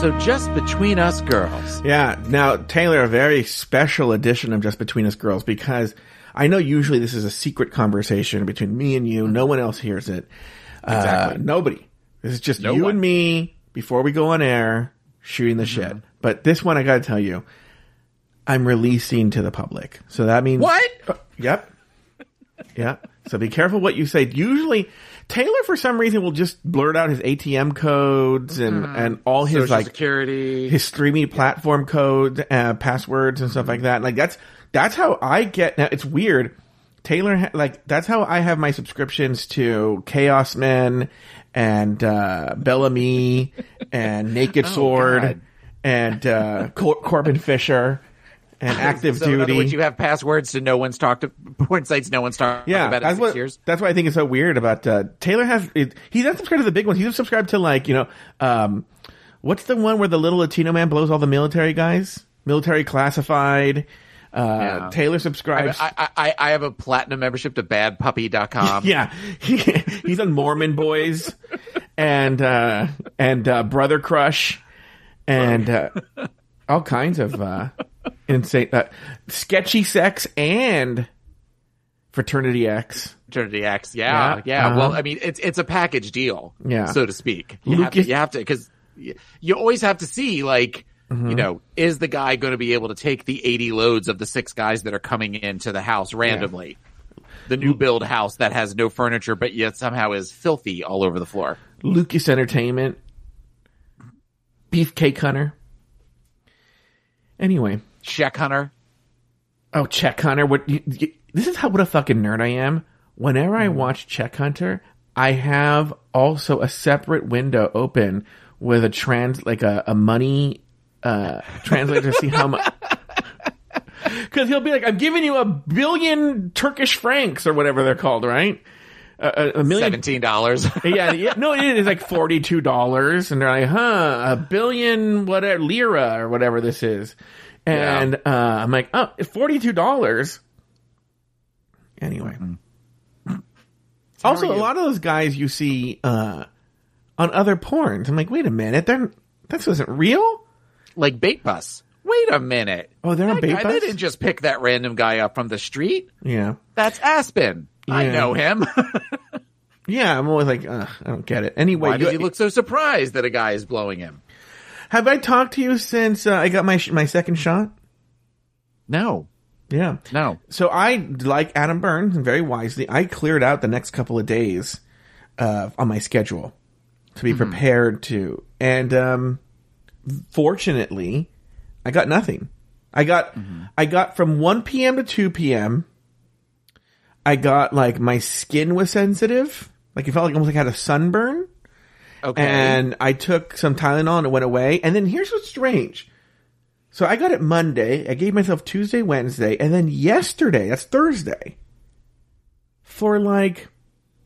So just between us girls. Yeah. Now, Taylor, a very special edition of Just Between Us Girls because I know usually this is a secret conversation between me and you. No one else hears it. Exactly. Uh, nobody. This is just No you one. and me before we go on air shooting the shit. But this one, I got to tell you, I'm releasing to the public. So that means What? Yep. Yeah. So be careful what you say. Usually, Taylor, for some reason, will just blurt out his ATM codes and, and all his Social like security. his streaming platform codes, uh, passwords, and stuff like that. Like that's that's how I get. Now it's weird. Taylor, ha- like that's how I have my subscriptions to Chaos Men and uh, Bel Ami and Naked Sword God. and uh, Cor- Corbin Fisher and Active so in other Duty. words, you have passwords to no one's talked to porn sites no one's talked yeah, about that's six what. years. That's why I think it's so weird about uh, Taylor. Has it, he's not subscribed to the big ones. He's subscribed to like you know, um, what's the one where the little Latino man blows all the military guys? Military classified. Uh, Yeah. Taylor subscribes. I, I, I have a platinum membership to badpuppy.com. yeah, he's on Mormon Boys and uh, and uh, Brother Crush and uh, all kinds of uh, insane, uh, sketchy sex and fraternity X. Fraternity X. Yeah, Yeah, yeah. uh-huh. Well, I mean, it's it's a package deal, Yeah. so to speak. You have to, Lucas- have to, because you always have to see, like, Mm-hmm. you know, is the guy going to be able to take the eighty loads of the six guys that are coming into the house randomly? The new build house that has no furniture, but yet somehow is filthy all over the floor. Lucas Entertainment, Beefcake Hunter. Anyway, Czech Hunter. oh Czech Hunter. What? You, you, this is how what a fucking nerd I am. Whenever I watch Czech Hunter, I have also a separate window open with a trans like a, a money uh translator to see how much. Because he'll be like, "I'm giving you a billion Turkish francs or whatever they're called, right? A, a, a million Seventeen dollars. yeah, yeah, no, it is like forty two dollars, and they're like, huh, a billion whatever lira or whatever this is, and uh, I'm like, oh, forty two dollars. Anyway, also a lot of those guys you see uh, on other porns, I'm like, wait a minute, they're this isn't real. like bait bus. Wait a minute. Oh, they're on Bait guy- Bus? They didn't just pick that random guy up from the street. Yeah, That's Aspen. I know him. yeah, I'm always like, uh, I don't get it. Anyway, Why does you- he look so surprised that a guy is blowing him? Have I talked to you since uh, I got my sh- my second shot? No, Yeah. no. So I, like Adam Burns, very wisely, I cleared out the next couple of days uh, on my schedule to be prepared to. And um, fortunately, I got nothing. I got I got from 1 p.m. to 2 p.m. I got like my skin was sensitive, like it felt like almost like I had a sunburn, Okay. and I took some Tylenol and it went away. And then here's what's strange. So I got it Monday. I gave myself Tuesday, Wednesday, and then yesterday, that's Thursday, for like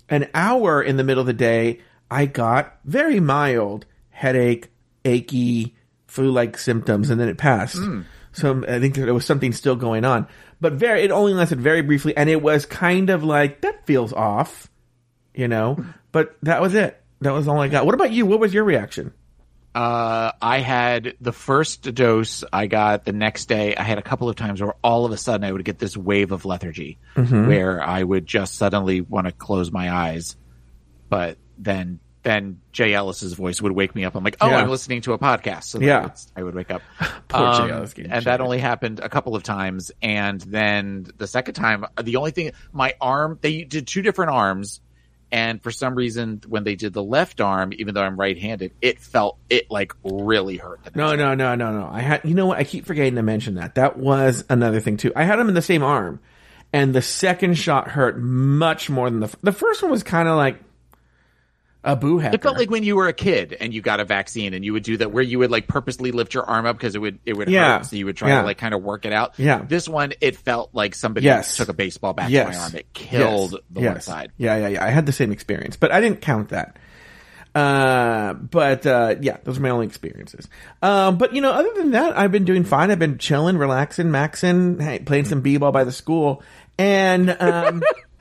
an hour in the middle of the day, I got very mild headache, achy, flu-like symptoms, and then it passed. Hmm. So I think there was something still going on, but very it only lasted very briefly, and it was kind of like that feels off, you know. Hmm. But that was it. That was all I got. What about you? What was your reaction? uh, I had the first dose I got the next day. I had a couple of times where all of a sudden I would get this wave of lethargy where I would just suddenly want to close my eyes. But then, then Jay Ellis's voice would wake me up. I'm like, oh, Yeah. I'm listening to a podcast. So Yeah. I would, wake up. Poor Um, Jay Ellis and that only happened a couple of times. And then the second time, the only thing, my arm, they did two different arms. And for some reason, when they did the left arm, even though I'm right-handed, it felt it like really hurt. the No, time. no, no, no, no. I had, you know what? I keep forgetting to mention that. That was another thing too. I had them in the same arm, and the second shot hurt much more than the f- the first one was kind of like a boo hacker. It felt like when you were a kid and you got a vaccine and you would do that where you would like purposely lift your arm up because it would it would Yeah. hurt. So you would try Yeah. to like kind of work it out. Yeah. This one, it felt like somebody Yes. took a baseball bat yes, to my arm. It killed Yes. the yes. one side. Yeah, yeah, yeah. I had the same experience, but I didn't count that. Uh, but uh, yeah, those are my only experiences. Um, but you know, other than that, I've been doing fine. I've been chilling, relaxing, maxing, playing some b-ball by the school, and um,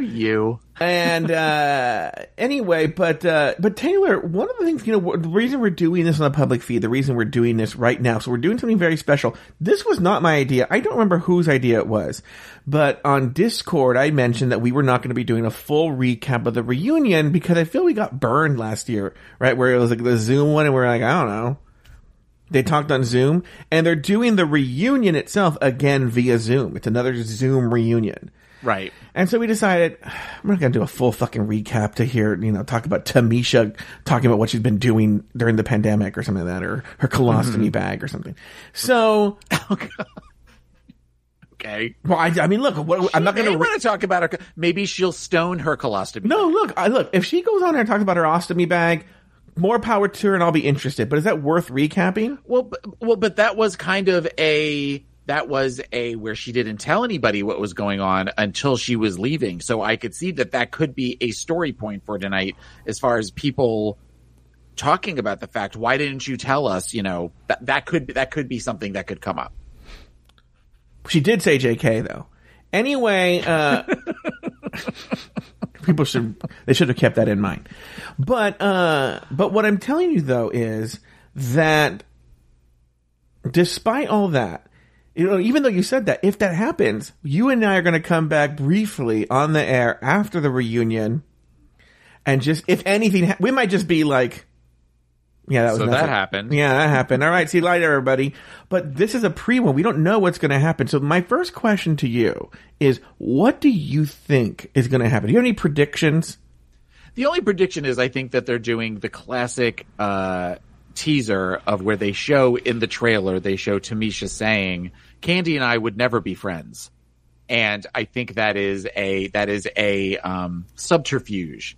You. and uh, anyway, but uh, but Taylor, one of the things you know, the reason we're doing this on the public feed, the reason we're doing this right now, so we're doing something very special. This was not my idea. I don't remember whose idea it was, but on Discord, I mentioned that we were not going to be doing a full recap of the reunion because I feel we got burned last year, right? Where it was like the Zoom one, and we are like, I don't know. They talked on Zoom, and they're doing the reunion itself again via Zoom. It's another Zoom reunion. Right. And so we decided we're not going to do a full fucking recap to hear, you know, talk about Tamisha talking about what she's been doing during the pandemic or something like that, or her colostomy mm-hmm. bag or something. So. okay. Well, I, I mean, look, what, I'm not going to. want to talk about her. Maybe she'll stone her colostomy. No, bag. look, I, look. If she goes on there and talks about her ostomy bag, more power to her, and I'll be interested. But is that worth recapping? Well, but, well, but that was kind of a that was a where she didn't tell anybody what was going on until she was leaving. So I could see that that could be a story point for tonight as far as people talking about the fact why didn't you tell us, you know, that that could that could be something that could come up. She did say JK though. Anyway, uh people should they should have kept that in mind. But uh but what I'm telling you though is that despite all that, you know, even though you said that, if that happens, you and I are going to come back briefly on the air after the reunion, and just if anything, ha- we might just be like, "Yeah, that was so nothing. that happened. Yeah, that happened. All right, see you later, everybody." But this is a pre one. We don't know what's going to happen. So my first question to you is, what do you think is going to happen? Do you have any predictions? The only prediction is I think that they're doing the classic uh, teaser of where they show in the trailer they show Tamisha saying Kandy and I would never be friends. And I think that is a that is a um, subterfuge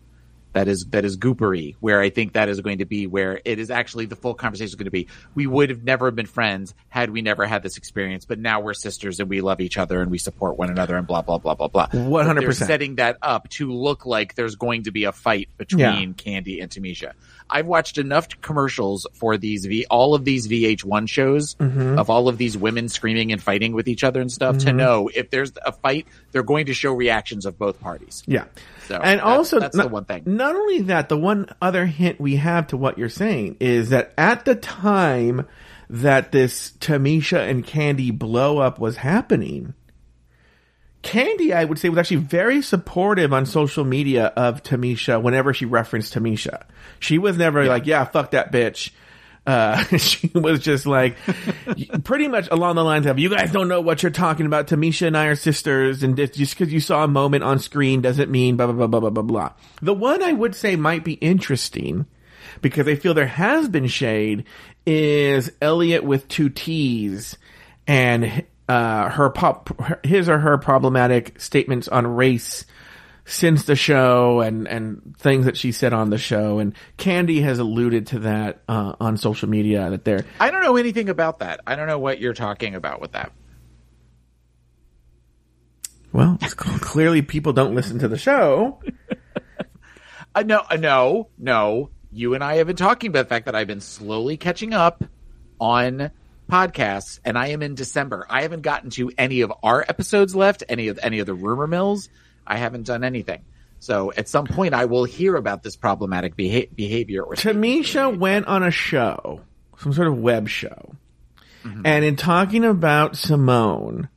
that is that is goopery where I think that is going to be where it is actually the full conversation is going to be we would have never been friends had we never had this experience but now we're sisters and we love each other and we support one another and blah blah blah blah blah 100% setting that up to look like there's going to be a fight between yeah. Kandy and Tamisha I've watched enough commercials for these V all of these VH1 shows mm-hmm. of all of these women screaming and fighting with each other and stuff mm-hmm. to know if there's a fight they're going to show reactions of both parties yeah so and also, that's not, the one thing. Not only that, the one other hint we have to what you're saying is that at the time that this Tamisha and Kandy blow up was happening, Kandy, I would say, was actually very supportive on social media of Tamisha whenever she referenced Tamisha. She was never yeah. like, yeah, fuck that bitch. Uh, she was just like, pretty much along the lines of, you guys don't know what you're talking about. Tamisha and I are sisters, and just because you saw a moment on screen doesn't mean blah, blah, blah, blah, blah, blah, blah. The one I would say might be interesting, because I feel there has been shade, is Elliott with two T's, and, uh, her pop, his or her problematic statements on race since the show and and things that she said on the show and Kandy has alluded to that uh, on social media that they're I don't know anything about that. I don't know what you're talking about with that. Well, clearly people don't listen to the show. uh, no, uh, no, no. You and I have been talking about the fact that I've been slowly catching up on podcasts, and I am in December. I haven't gotten to any of our episodes left, any of any of the rumor mills. I haven't done anything. So at some point, I will hear about this problematic beha- behavior. Or Tamisha went on a show, some sort of web show, mm-hmm. and in talking about Symone,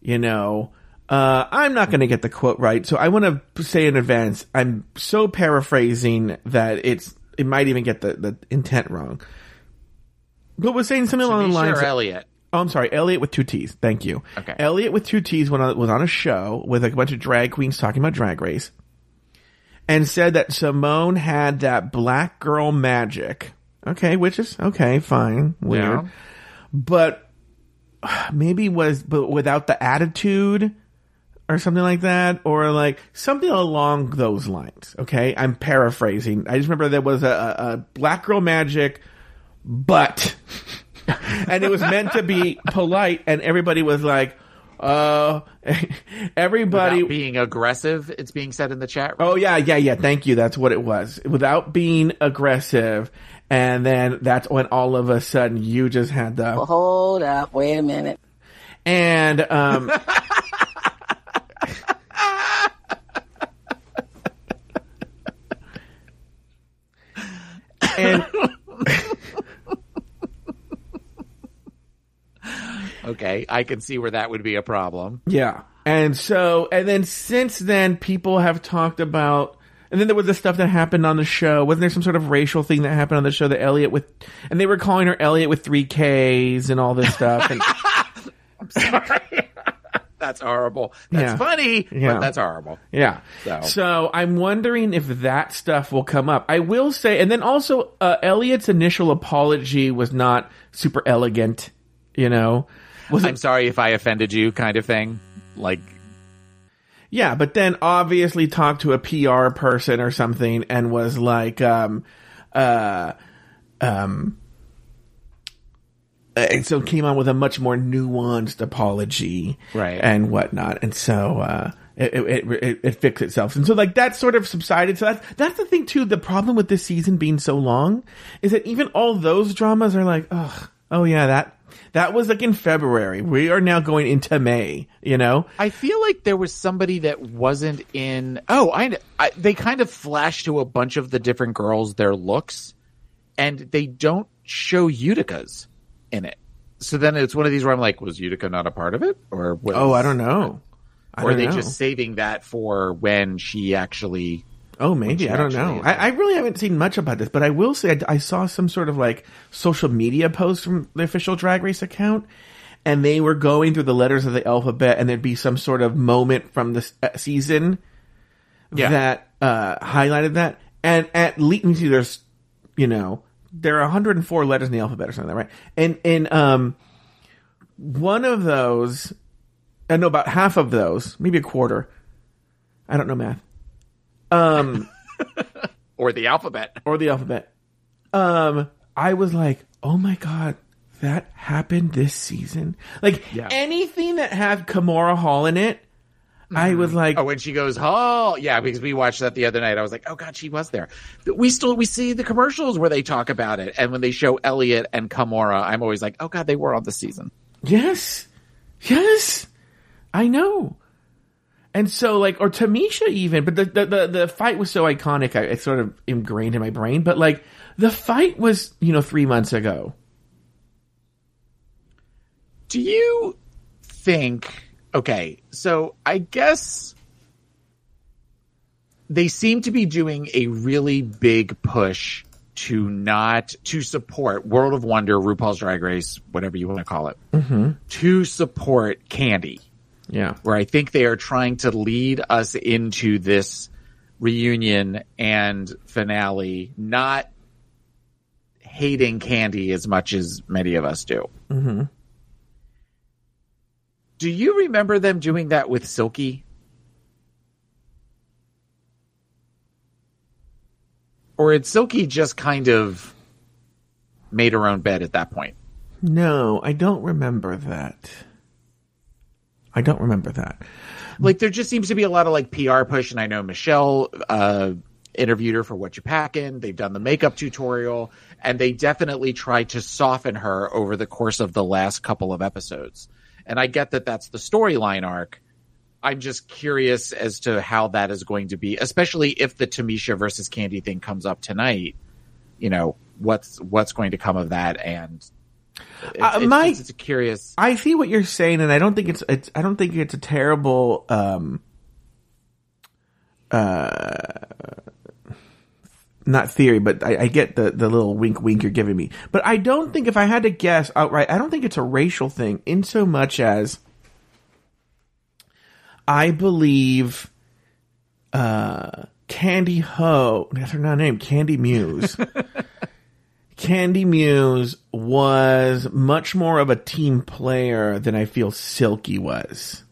you know, uh, I'm not going to get the quote right, so I want to say in advance, I'm so paraphrasing that it's it might even get the, the intent wrong. But was saying something along the lines. Sure, Elliott. Oh, I'm sorry, Elliott with two T's. Thank you. Okay. Elliott with two T's when was on a show with a bunch of drag queens talking about drag race, and said that Symone had that black girl magic. Okay, which is okay, fine, weird, yeah. but maybe was but without the attitude or something like that, or like something along those lines. Okay, I'm paraphrasing. I just remember there was a, a black girl magic, but and it was meant to be polite and everybody was like uh everybody Without being aggressive it's being said in the chat room. oh yeah yeah yeah. Thank you. That's what it was. Without being aggressive and then that's when all of a sudden you just had the well, hold up. Wait a minute. And um and Okay, I can see where that would be a problem. Yeah. And so, and then since then, people have talked about, and then there was the stuff that happened on the show. Wasn't there some sort of racial thing that happened on the show that Elliott with, and they were calling her Elliott with three Ks and all this stuff. And Sorry. that's horrible. That's Yeah. funny, Yeah. but that's horrible. yeah. So. So I'm wondering if that stuff will come up. I will say, and then also, uh, Elliott's initial apology was not super elegant, you know? Was I'm sorry if I offended you, kind of thing. Like, Yeah, but then obviously talked to a PR person or something and was like, um, uh, um, uh, and so came on with a much more nuanced apology, Right. and whatnot, and so uh, it, it, it it fixed itself, and so like that sort of subsided. So that's that's the thing too. The problem with this season being so long is that even all those dramas are like, oh, oh yeah, that that was like in February. We are now going into May, you know. I feel like there was somebody that wasn't in. Oh, I, I they kind of flash to a bunch of the different girls their looks, and they don't show Utica's in it. So then it's one of these where I'm like, was Utica not a part of it, or was, Oh, I don't know. I Or are they know. just saving that for when she actually? Oh, maybe I don't know. I, I really haven't seen much about this, but I will say I, I saw some sort of like social media post from the official Drag Race account, and they were going through the letters of the alphabet, and there'd be some sort of moment from the uh, season Yeah. that uh, highlighted that. And at least, see, there's, you know, there are 104 letters in the alphabet or something, like that right? And and um, one of those, I know about half of those, maybe a quarter. I don't know math. Um. Or the alphabet. or the alphabet. Um, I was like, oh my god, that happened this season. Like Yeah. anything that had Kahmora Hall in it, I was like, Oh, when she goes, oh yeah, because we watched that the other night. I was like, oh god, she was there. We still we see the commercials where they talk about it, and when they show Elliott and Kahmora, I'm always like, oh god, they were on the season. yes, yes, I know. And so, like, or Tamisha even, but the the the, the fight was so iconic, I, it sort of ingrained in my brain. But like, the fight was, you know, three months ago. Do you think? Okay, so I guess they seem to be doing a really big push to not to support World of Wonder, RuPaul's Drag Race, whatever you want to call it, mm-hmm. to support Kandy. Yeah, where I think they are trying to lead us into this reunion and finale, not hating Kandy as much as many of us do. Mm-hmm. Do you remember them doing that with Silky? Or had Silky just kind of made her own bed at that point? no, I don't remember that. I don't remember that. like there just seems to be a lot of like PR push, and I know Michelle uh, interviewed her for What You Packin'. They've done the makeup tutorial, and they definitely tried to soften her over the course of the last couple of episodes. And I get that that's the storyline arc. I'm just curious as to how that is going to be, especially if the Tamisha versus Kandy thing comes up tonight. You know what's what's going to come of that, and it's, Uh, it's, my- it's, it's curious. I see what you're saying, and I don't think it's it's I don't think it's a terrible um uh not theory, but I, I get the the little wink wink you're giving me. But I don't think if I had to guess outright, I don't think it's a racial thing in so much as I believe uh Kandy Ho that's her name, Kandy Muse. Kandy Muse was much more of a team player than I feel Silky was.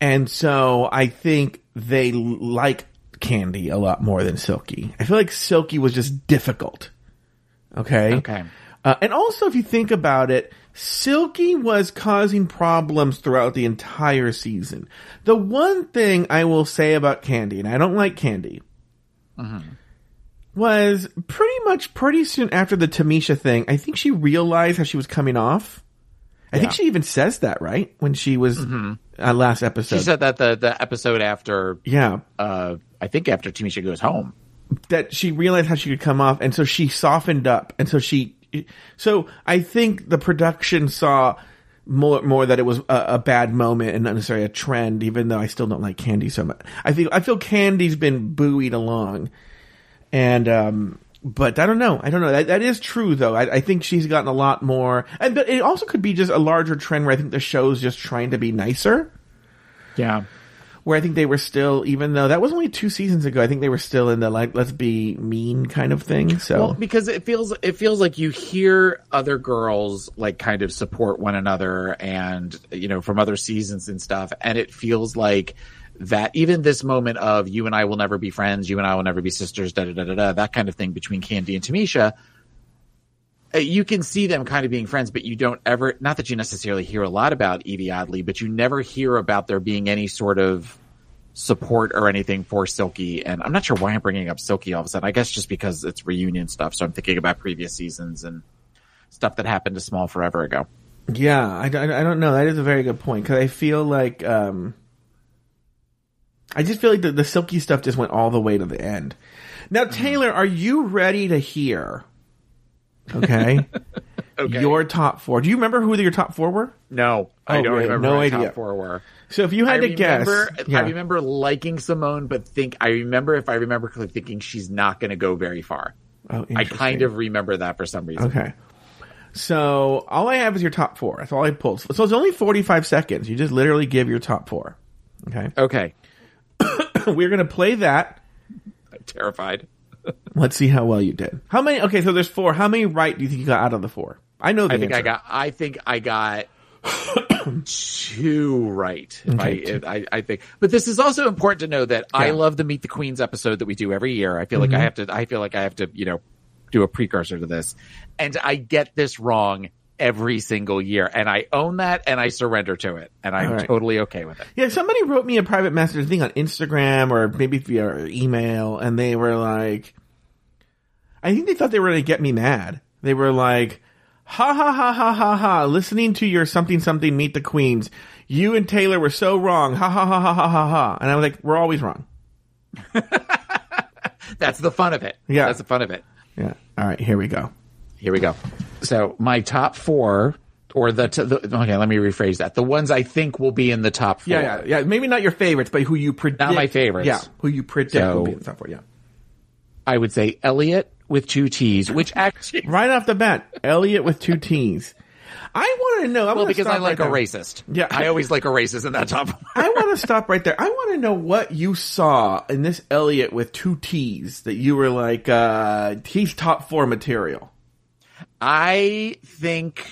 And so I think they like Kandy a lot more than Silky. I feel like Silky was just difficult. Okay. Okay. Uh, and also, if you think about it, Silky was causing problems throughout the entire season. The one thing I will say about Kandy, and I don't like Kandy, was pretty much pretty soon after the Tamisha thing, I think she realized how she was coming off. I think she even says that, right? When she was uh, last episode. She said that the the episode after yeah. uh, I think after Tamisha goes home. that she realized how she could come off, and so she softened up, and so she. So I think the production saw more more that it was a, a bad moment and not necessarily a trend. Even though I still don't like Kandy so much, I feel I feel Kandy's been buoyed along, and um, but I don't know. I don't know. That, that is true though. I, I think she's gotten a lot more, and but it also could be just a larger trend where I think the show's just trying to be nicer Yeah. where I think they were still, even though that was only two seasons ago, I think they were still in the like, let's be mean kind of thing. So, Well, because it feels it feels like you hear other girls like kind of support one another and you know from other seasons and stuff and it feels like that even this moment of you and I will never be friends, you and I will never be sisters, da da da da da, that kind of thing between Kandy and Tamisha. uh, You can see them kind of being friends, but you don't ever, not that you necessarily hear a lot about Yvie Oddly, but you never hear about there being any sort of support or anything for Silky. And I'm not sure why I'm bringing up Silky all of a sudden. I guess just because it's reunion stuff. So I'm thinking about previous seasons and stuff that happened to Small forever ago. yeah, I, I, I don't know. That is a very good point because I feel like, um, I just feel like the, the silky stuff just went all the way to the end. Now, mm-hmm. Taylor, are you ready to hear? Okay. Okay. Your top four. Do you remember who your top four were? No, I Oh, don't great. remember No idea. top four were. So if you had I to guess, yeah. I remember liking Symone, but think I remember if I remember thinking she's not going to go very far. Oh, I kind of remember that for some reason. Okay. So all I have is your top four. That's all I pulled. So it's only 45 seconds. You just literally give your top four. Okay. Okay, We're going to play that. I'm terrified. Let's see how well you did. How many? Okay, so there's four. How many right do you think you got out of the four? I know I think I got. I think I got two right. If Okay, I, two. if I, I think, but this is also important to know that I Yeah. Mm-hmm. love the Meet the Queens episode that we do every year. I feel like I have to. I feel like I have to. You know, do a precursor to this, and I get this wrong every single year, and I own that, and I surrender to it, and I'm right. totally okay with it. Yeah, somebody wrote me a private message, I think on Instagram or maybe via email, and they were like, I think they thought they were going to get me mad. They were like, ha ha ha ha ha ha, listening to your something something meet the queens. You and Taylor were so wrong. Ha ha ha ha ha ha ha. And I was like, we're always wrong. That's the fun of it. Yeah. that's the fun of it. Yeah. All right, here we go. Here we go. So my top four, or the, t- the okay, let me rephrase that. The ones I think will be in the top four. Yeah, yeah, yeah. Maybe not your favorites, but who you predict. Not my favorites. Yeah, who you predict So- will be in the top four. Yeah. I would say Elliott with two T's, which actually, Right off the bat, Elliott with two T's. I want to know. I'm well, because I like right a there. racist. Yeah. I always like a racist in that top. I want to stop right there. I want to know what you saw in this Elliott with two T's that you were like, uh, he's top four material. I think.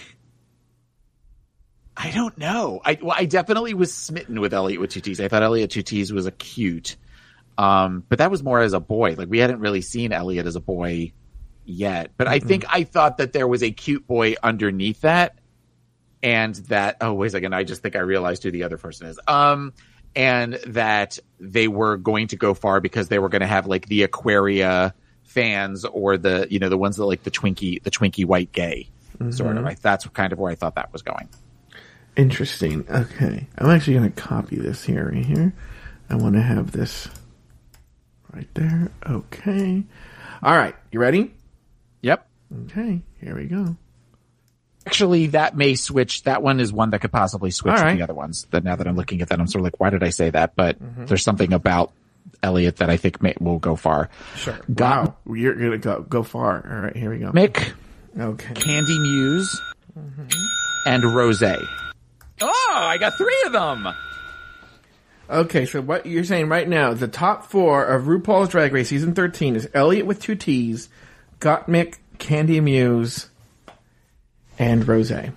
I don't know. I well, I definitely was smitten with Elliott with two T's. I thought Elliott two T's was a cute, um, but that was more as a boy. Like we hadn't really seen Elliott as a boy yet. But I think I thought that there was a cute boy underneath that, and that oh wait a second, I just think I realized who the other person is. Um, and that they were going to go far because they were going to have like the Aquaria fans or the you know the ones that like the Twinkie the Twinkie white gay sort of. Mm-hmm. I, that's kind of where I thought that was going. Interesting. Okay. I'm actually going to copy this here, right here. I want to have this right there. Okay. All right. You ready? Yep. Okay. Here we go. Actually, that may switch. That one is one that could possibly switch right. the other ones. That now that I'm looking at that, I'm sort of like, why did I say that? But mm-hmm. there's something about Elliott that I think may, will go far. Sure. Got Wow. You're going to go, go far. All right. Here we go. Mick, Okay. Kandy Muse, mm-hmm. and Rosé. Oh, I got three of them. Okay, so what you're saying right now, the top four of RuPaul's Drag Race season 13 is Elliott with two T's, Gottmik, Kandy Muse, and Rosé.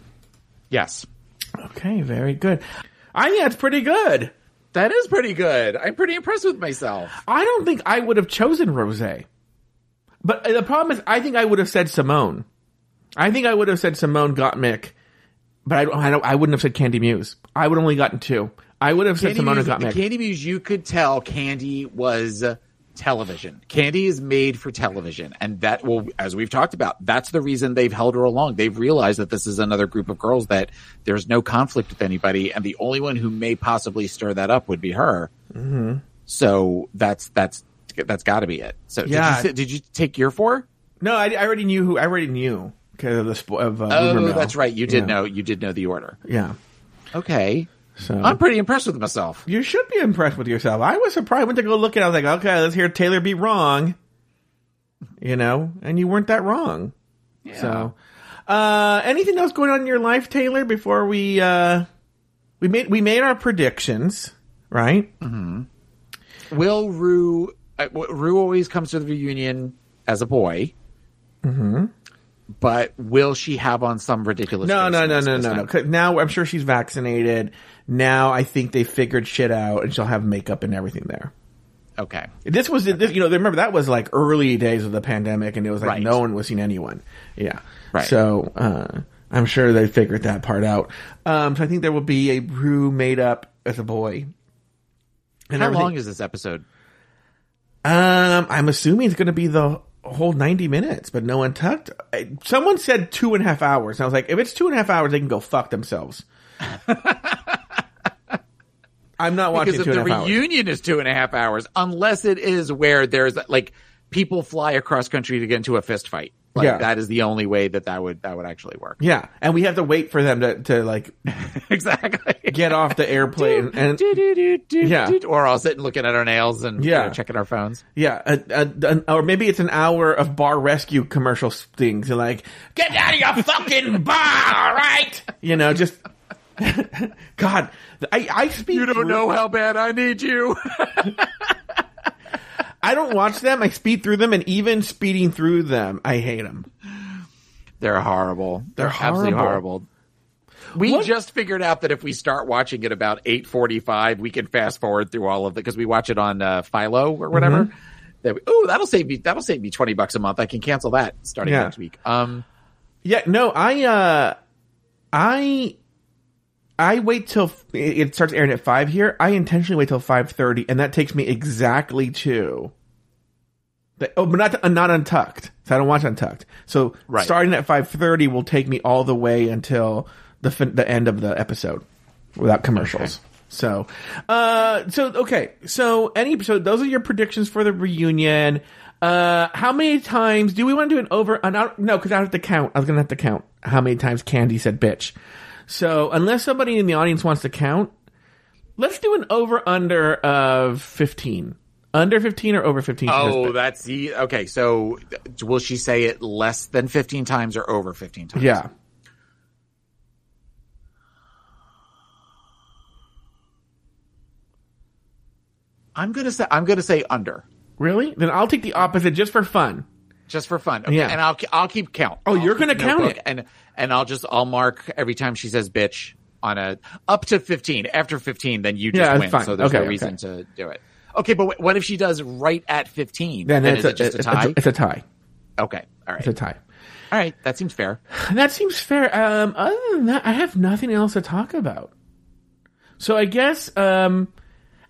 Yes, Okay, very good. I think that's pretty good. That is pretty good. I'm pretty impressed with myself. I don't think I would have chosen Rosé. But the problem is, I think I would have said Symone. I think I would have said Symone Gottmik, but I, don't, I, don't, I wouldn't have said Kandy Muse. I would have only gotten two. I would have said Kandy Symone Muse, Gottmik. Kandy Muse, you could tell Kandy was television. Kandy is made for television, and that will, as we've talked about, that's the reason they've held her along. They've realized that this is another group of girls that there's no conflict with anybody, and the only one who may possibly stir that up would be her. Mm-hmm. So that's that's that's got to be it. So Yeah. did you, did you take year four? No, I, I already knew who. I already knew because of the spo- of uh, Oh, that's right. You did Yeah. know. You did know the order. Yeah. Okay. So I'm pretty impressed with myself. you should be impressed with yourself. I was surprised. I went to go look at. it. I was like, okay, let's hear Taylor be wrong. You know, and you weren't that wrong. So, uh, anything else going on in your life, Taylor? Before we uh, we made we made our predictions, right? Will Rue? Uh, Rue always comes to the reunion as a boy. Mm-hmm. But will she have on some ridiculous? No, no, no, no, no, no. Now I'm sure she's vaccinated. Now I think they figured shit out, and she'll have makeup and everything there. Okay. This was, this, you know, remember that was like early days of the pandemic, and it was like Right. no one was seeing anyone. Yeah, Right. So uh, I'm sure they figured that part out. Um, so I think there will be a Rue made up as a boy. And How everything- long is this episode? Um, I'm assuming it's going to be the whole 90 minutes, but no one tucked. I- Someone said two and a half hours. And I was like, if it's two and a half hours, they can go fuck themselves. I'm not watching Because two if and the a half hours. reunion is two and a half hours, unless it is where there's like people fly across country to get into a fist fight. Like Yeah. that is the only way that that would that would actually work. Yeah, and we have to wait for them to, to like exactly. get off the airplane and Do, do, do, do, Yeah. Or all sitting looking at our nails and you Yeah. know, checking our phones. yeah, a, a, an- or maybe it's an hour of bar rescue commercial things and like get out of your fucking bar, all right? You know, just God, I I speak. You don't through- know how bad I need you. I don't watch them. I speed through them, and even speeding through them, I hate them. They're horrible. They're absolutely horrible. horrible. We What- just figured out that if we start watching it about eight forty-five, we can fast forward through all of it because we watch it on uh, Philo or whatever. Mm-hmm. That we, oh, that'll save me. That'll save me twenty bucks a month. I can cancel that starting Yeah. next week. Um, Yeah, no, I uh I I wait till it starts airing at 5 here. I intentionally wait till 5:30 and that takes me exactly to the, oh, but not uh, not untucked. So I don't watch untucked. So Right. starting at 5:30 will take me all the way until the fin- the end of the episode without commercials. So, uh, so okay. So any so those are your predictions for the reunion. Uh, how many times do we want to do an over? Not, no, because I have to count. I was gonna have to count how many times Kandy said bitch. So unless somebody in the audience wants to count, let's do an over under of fifteen. Under fifteen or over fifteen? oh, that's the okay. So, will she say it less than fifteen times or over fifteen times? yeah. I'm gonna say I'm gonna say under Really? Then I'll take the opposite just for fun. just for fun. Okay, Yeah. and I'll I'll keep count. Oh, I'll you're gonna count it. and and I'll just I'll mark every time she says bitch on a up to fifteen. After fifteen, then you just Yeah, win. fine. So there's Okay, no okay. reason to do it. Okay, but what if she does right at fifteen? Then, then it's, is it just a it's tie? It's a tie. okay, all right, It's a tie. all right. That seems fair. That seems fair. Um, other than that, I have nothing else to talk about. So I guess, um,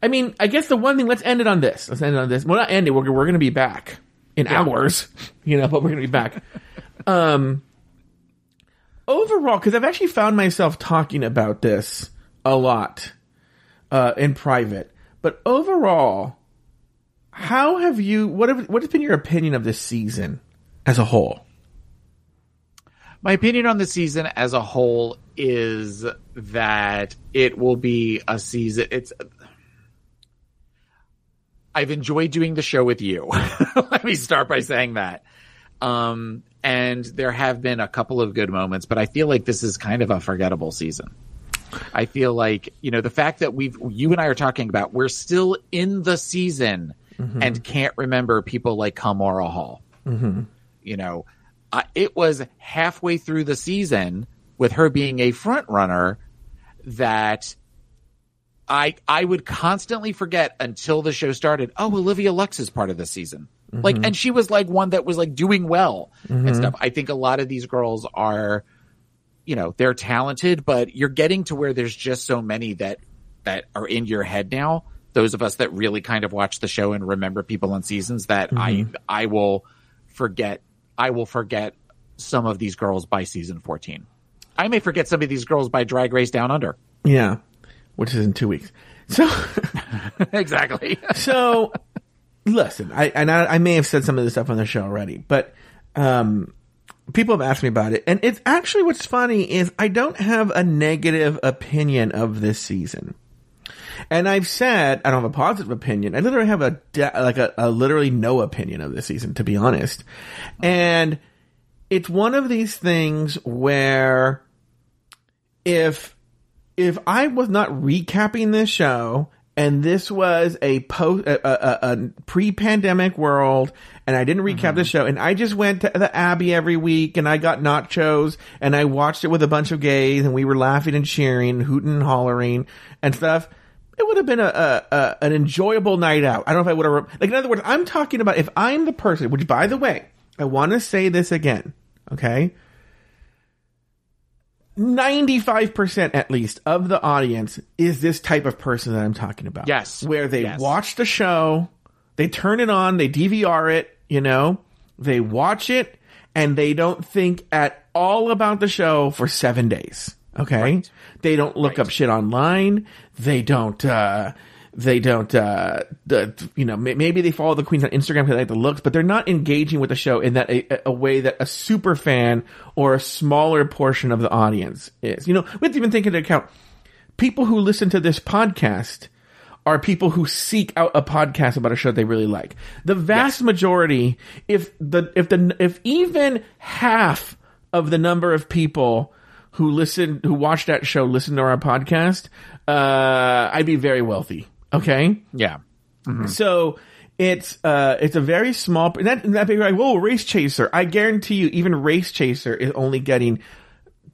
I mean, I guess the one thing. Let's end it on this. Let's end it on this. Well, not ending. We're we're going to be back in hours, you know, but we're going to be back. um, overall, because I've actually found myself talking about this a lot uh, in private. But overall, how have you? What have what has been your opinion of this season as a whole? My opinion on the season as a whole is that it will be a season. It's. I've enjoyed doing the show with you. Let me start by saying that. Um, and there have been a couple of good moments, but I feel like this is kind of a forgettable season. I feel like, you know, the fact that we've, you and I are talking about, we're still in the season and can't remember people like Kahmora Hall you know, uh, it was halfway through the season with her being a front runner that I I would constantly forget until the show started. Oh, Olivia Lux is part of the season. Like, mm-hmm. and she was like one that was like doing well and mm-hmm. stuff. I think a lot of these girls are, you know, they're talented, but you're getting to where there's just so many that that are in your head now. Those of us that really kind of watch the show and remember people on seasons that I mm-hmm. I will forget I will forget some of these girls by season 14. I may forget some of these girls by Drag Race Down Under. Yeah, which is in two weeks. So, exactly. so listen, I and I, I may have said some of this stuff on the show already, but um, people have asked me about it, and it's actually what's funny is I don't have a negative opinion of this season. And I've said I don't have a positive opinion. I literally have a de- like a, a literally no opinion of this season, to be honest. And it's one of these things where if if I was not recapping this show and this was a post a, a, a pre-pandemic world and I didn't recap the mm-hmm. show and I just went to the Abbey every week and I got nachos and I watched it with a bunch of gays and we were laughing and cheering, hooting and hollering and stuff. It would have been a, a, a an enjoyable night out. I don't know if I would have like in other words, I'm talking about if I'm the person, which by the way, I want to say this again, okay? 95% at least of the audience is this type of person that I'm talking about. Yes. Where they Yes. watch the show, they turn it on, they DVR it, you know, they watch it, and they don't think at all about the show for seven days. Okay. They don't look up shit online. They don't, uh, they don't, uh, the, you know, maybe they follow the queens on Instagram because they like the looks, but they're not engaging with the show in that a, a way that a super fan or a smaller portion of the audience is. You know, we have to even take into account people who listen to this podcast are people who seek out a podcast about a show they really like. The vast majority, if the if the if even half of the number of people who listen who watch that show listen to our podcast, uh, I'd be very wealthy. Okay, Yeah. so it's uh it's a very small and that and that be like whoa race chaser. I guarantee you, even race chaser is only getting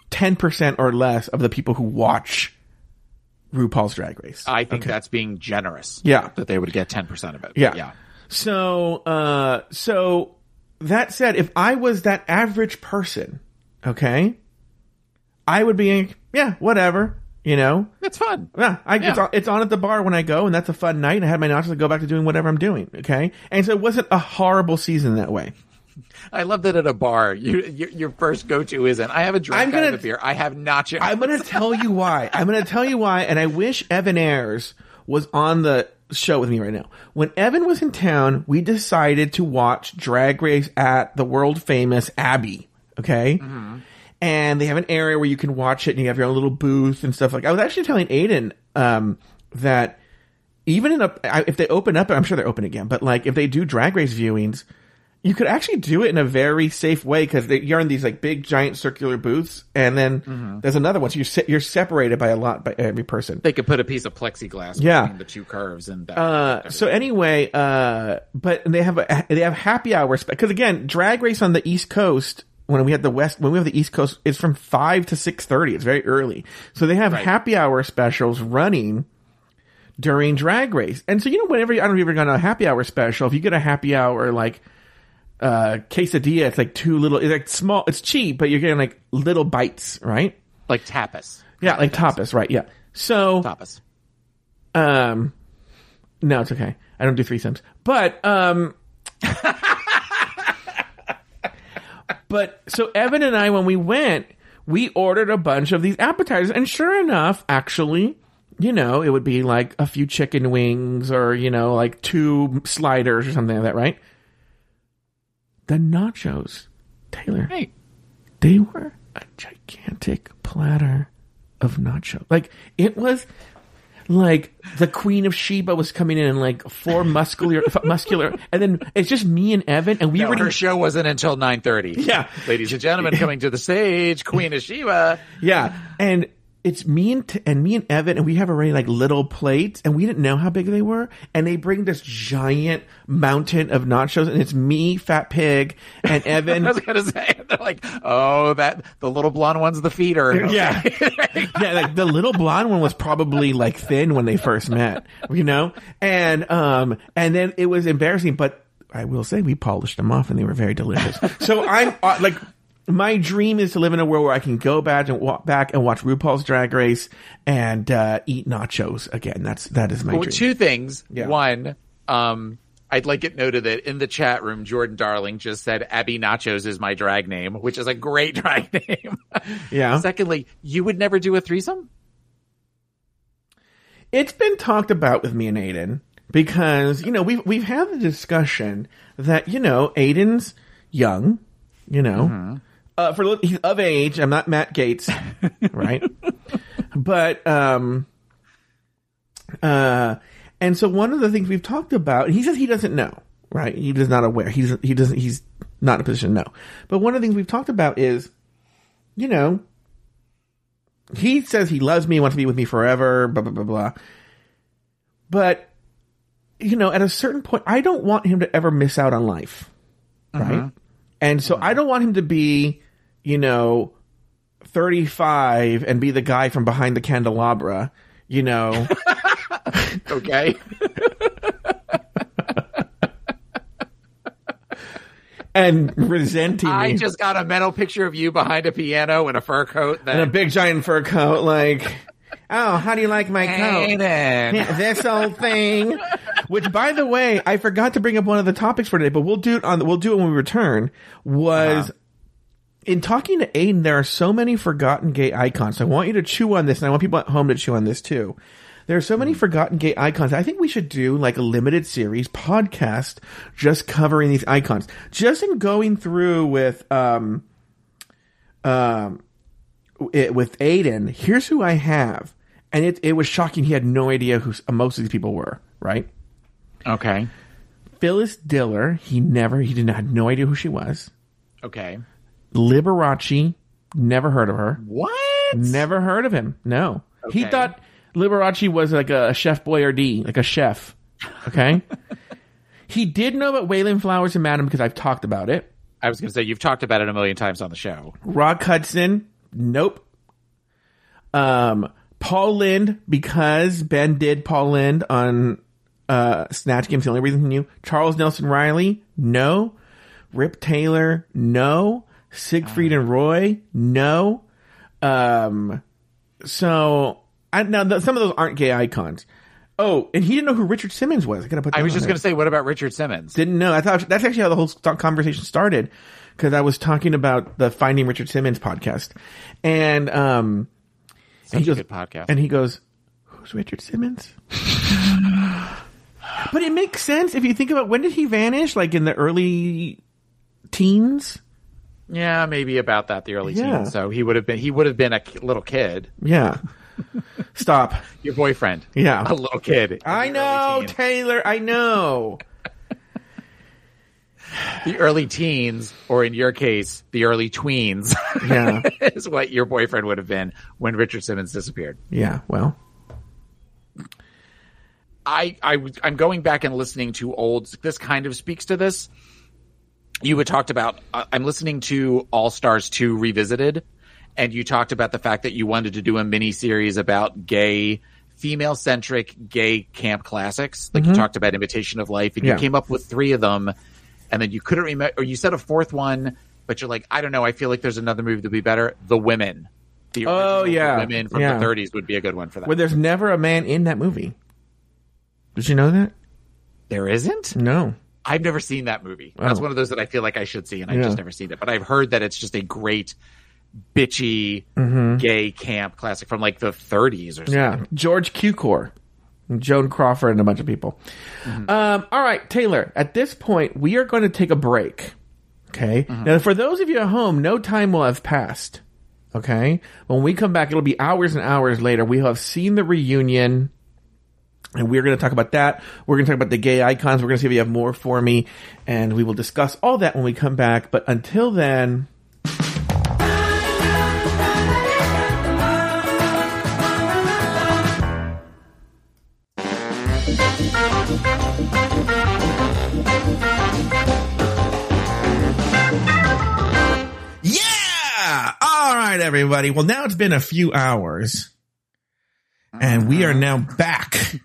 ten percent or less of the people who watch RuPaul's Drag Race. I think that's being generous. Yeah. That they would get 10% of it. Yeah. Yeah. So, uh, so that said, if I was that average person, okay, I would be, yeah, whatever, you know, It's fun. yeah, I, It's, Yeah. on, it's on at the bar when I go, and that's a fun night. And I had my nachos to go back to doing whatever I'm doing, okay, and so it wasn't a horrible season that way. I love that at a bar, you, your, your first go-to isn't, I have a drink, I'm gonna- have a beer, I have nachos. I'm gonna tell you why. I'm gonna tell you why, and I wish Evan Ayers was on the show with me right now. When Evan was in town, we decided to watch Drag Race at the world famous Abbey. Okay. Mm-hmm. And they have an area where you can watch it and you have your own little booth and stuff like I was actually telling Aiden, um, that even in a, I- if they open up, I'm sure they're open again, but like if they do drag race viewings, you could actually do it in a very safe way because you're in these like big giant circular booths, and then there's another one. So you're you're separated by a lot by every person. they could put a piece of plexiglass Yeah. between the two curves and that. Uh, so anyway, uh, but they have a, they have happy hours because again, drag race on the East Coast when we had the West when we have the East Coast it's from five to six thirty. It's very early, so they have Right. happy hour specials running during drag race. And so you know, whenever I don't know if you've ever gone to a happy hour special, if you get a happy hour like uh quesadilla, it's like two little, it's like small, it's cheap, but you're getting like little bites, right? like tapas. Yeah, like tapas, right? Yeah. So Tapas. um, no, it's okay. I don't do three threesomes, but um, but so Evan and I, when we went, we ordered a bunch of these appetizers, and sure enough, actually, you know, it would be like a few chicken wings or you know, like two sliders or something like that, right? The nachos, Taylor, Hey, they were a gigantic platter of nacho. Like it was like the Queen of Sheba was coming in in like four muscular, muscular, and then it's just me and Evan, and we no, were her show wasn't until 9.30. Yeah. Ladies and gentlemen, coming to the stage, Queen of Sheba. yeah, and it's me and t- and me and Evan, and we have already like little plates, and we didn't know how big they were, and they bring this giant mountain of nachos, and it's me, Fat Pig, and Evan. I was gonna say, they're like, oh, that the little blonde one's the feeder. Yeah. yeah, like the little blonde one was probably like thin when they first met, you know? And um and then it was embarrassing, but I will say we polished them off and they were very delicious. So I'm uh, like my dream is to live in a world where I can go back and walk back and watch RuPaul's Drag Race and uh, eat nachos again. That's that is my Well, dream. two things. Yeah. One, um, I'd like it noted that in the chat room, Jordan Darling just said Abby Nachos is my drag name, which is a great drag name. Yeah. Secondly, you would never do a threesome? It's been talked about with me and Aiden. because you know we've we've had the discussion that you know Aiden's young, you know, uh, for he's of age. I'm not Matt Gaetz, right? but um, uh, and so one of the things we've talked about, he says he doesn't know, right? He is not aware. He's he doesn't. He's not in a position to know. But one of the things we've talked about is, you know, he says he loves me, wants to be with me forever, blah blah blah blah. But you know, at a certain point, I don't want him to ever miss out on life, right? And so I don't want him to be, you know, 35 and be the guy from behind the candelabra, you know. Okay. and resenting I me just got a mental picture of you behind a piano in a fur coat. in a big giant fur coat, like, oh, how do you like my coat? This old thing. Which, by the way, I forgot to bring up one of the topics for today, but we'll do it on. We'll do it when we return. Was uh-huh. In talking to Aiden, there are so many forgotten gay icons. I want you to chew on this, and I want people at home to chew on this too. There are so many forgotten gay icons. I think we should do like a limited series podcast just covering these icons. Just in going through with um um it, with Aiden, here's who I have. And it it was shocking. He had no idea who most of these people were, right? Okay. Phyllis Diller, he never he didn't had no idea who she was. Okay. Liberace, never heard of her. What? Never heard of him. No. He thought Liberace was like a chef boyardee, like a chef. Okay. he did know about Wayland Flowers and Madame because I've talked about it. I was going to say you've talked about it a million times on the show. Rock Hudson, nope. Um, Paul Lynde because Ben did Paul Lynde on uh, Snatch Games. The only reason he knew. Charles Nelson Reilly, no. Rip Taylor, no. Siegfried and Roy, no. Um, so I now th- some of those aren't gay icons. Oh, and he didn't know who Richard Simmons was. I gotta put. I was just there. going to say, what about Richard Simmons? Didn't know. I thought that's actually how the whole conversation started because I was talking about the Finding Richard Simmons podcast, and um, Such and he goes, podcast. and he goes, "Who's Richard Simmons?" but it makes sense if you think about when did he vanish? Like in the early teens. Yeah, maybe about that the early Yeah. teens. So he would have been he would have been a little kid, Yeah. Stop. your boyfriend. Yeah. a little kid. I know. Taylor. I know. the early teens, or in your case, the early tweens, Yeah. is what your boyfriend would have been when Richard Simmons disappeared. Yeah. Well. I, I I'm going back and listening to old. This kind of speaks to this. You had talked about. Uh, I'm listening to All Stars 2 revisited, and you talked about the fact that you wanted to do a mini series about gay, female centric gay camp classics. Like you talked about Imitation of Life, and Mm-hmm. Yeah. you came up with three of them, and then you couldn't remember, or you said a fourth one, but you're like, I don't know. I feel like there's another movie that'd be better. The Women. The Oh, yeah. Women from Yeah. the 30s would be a good one for that. well there's never a man in that movie. Did you know that? there isn't. No. I've never seen that movie. That's Oh. one of those that I feel like I should see, and I've Yeah. just never seen it. But I've heard that it's just a great, bitchy, Mm-hmm. gay camp classic from like the 30s or something. Yeah, George Cukor, Joan Crawford, and a bunch of people. Um, all right, Taylor. At this point, we are going to take a break. Okay. Now, for those of you at home, no time will have passed. Okay. When we come back, it'll be hours and hours later. We have seen the reunion. And we're going to talk about that. We're going to talk about the gay icons. We're going to see if you have more for me. And we will discuss all that when we come back. But until then, Yeah! All right, everybody. Well, now it's been a few hours, and we are uh-huh. now back.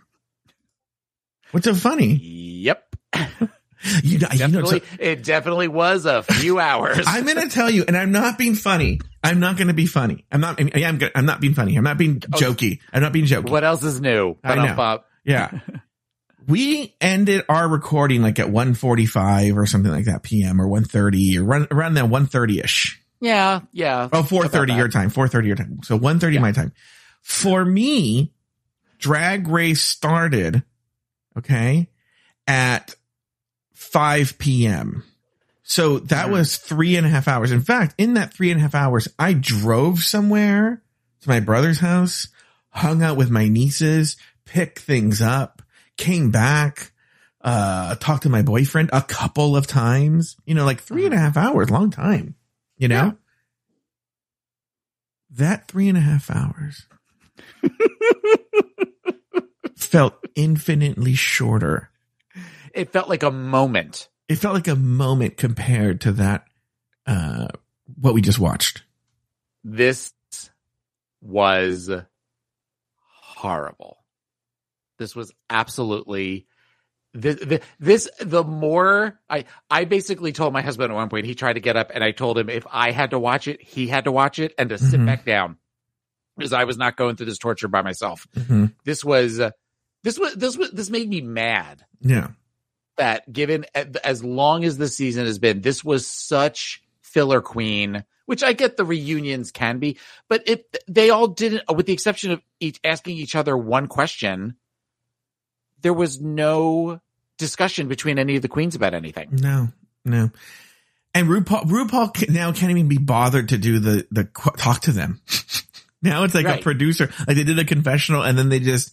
What's so funny? Yep. You, know- you know, so- it definitely was a few hours. I'm going to tell you, and I'm not being funny. I'm not going to be funny. I'm not. I mean, I am. gonna- I'm not being funny. I'm not being oh. jokey. I'm not being jokey. what else is new? I know. Yeah. we ended our recording like at 1:45 or something like that p.m. or 1:30 or run, around that 1:30ish. Yeah, yeah. Oh, 4:30 your time. 4:30 your time. So 1:30 my time. For me, Drag Race started Okay. At 5 p.m. So that Mhm. was three and a half hours. In fact, in that three and a half hours, I drove somewhere to my brother's house, hung out with my nieces, picked things up, came back, uh, talked to my boyfriend a couple of times, you know, like three and a half hours, long time, you know? Yeah. That three and a half hours felt infinitely shorter. It felt like a moment. It felt like a moment compared to that, uh, what we just watched. This was horrible. This was absolutely this, this the more I I basically told my husband at one point he tried to get up and I told him if I had to watch it he had to watch it and to sit Mhm. back down because I was not going through this torture by myself. Mhm. This was uh, this was this was this made me mad Yeah. that given as long as the season has been, this was such filler queen, which I get the reunions can be, but it they all didn't, with the exception of each asking each other one question, there was no discussion between any of the queens about anything. No, no. And RuPaul, RuPaul now can't even be bothered to do the, the talk to them. now it's like a producer, like they did a confessional and then they just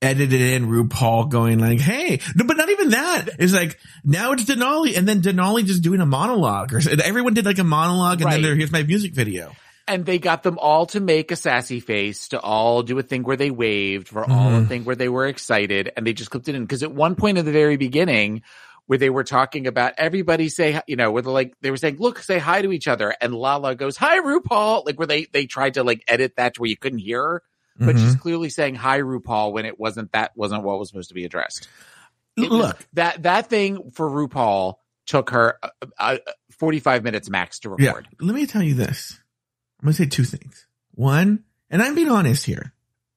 edited in RuPaul going like, Hey, no, but not even that. It's like, now it's Denali and then Denali just doing a monologue or everyone did like a monologue and then Right. there, here's my music video. And they got them all to make a sassy face, to all do a thing where they waved, for all a Mhm. thing where they were excited, and they just clipped it in. Because at one point in the very beginning, where they were talking about everybody say, you know, where they're like they were saying, "Look, say hi to each other," and Lala goes, "Hi, RuPaul," like where they they tried to like edit that to where you couldn't hear her, but Mhm. she's clearly saying hi, RuPaul, when it wasn't that wasn't what was supposed to be addressed. It was- Look, that that thing for RuPaul took her uh, uh, forty five minutes max to record. yeah, record. let me tell you this. I'm going to say two things. One, and I'm being honest here.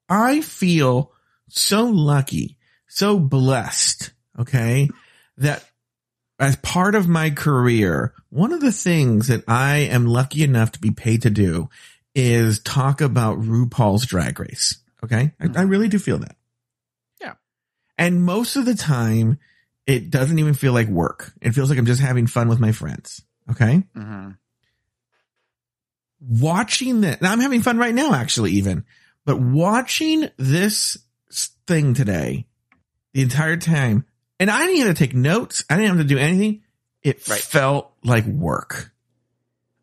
I feel so lucky, so blessed, okay, that as part of my career, one of the things that I am lucky enough to be paid to do is talk about RuPaul's drag race. Okay. I, I really do feel that. Yeah. And most of the time, it doesn't even feel like work. It feels like I'm just having fun with my friends. Okay hmm watching that, and I'm having fun right now, actually, even, but watching this thing today, the entire time, and I didn't have to take notes. I didn't have to do anything. It Right. felt like work.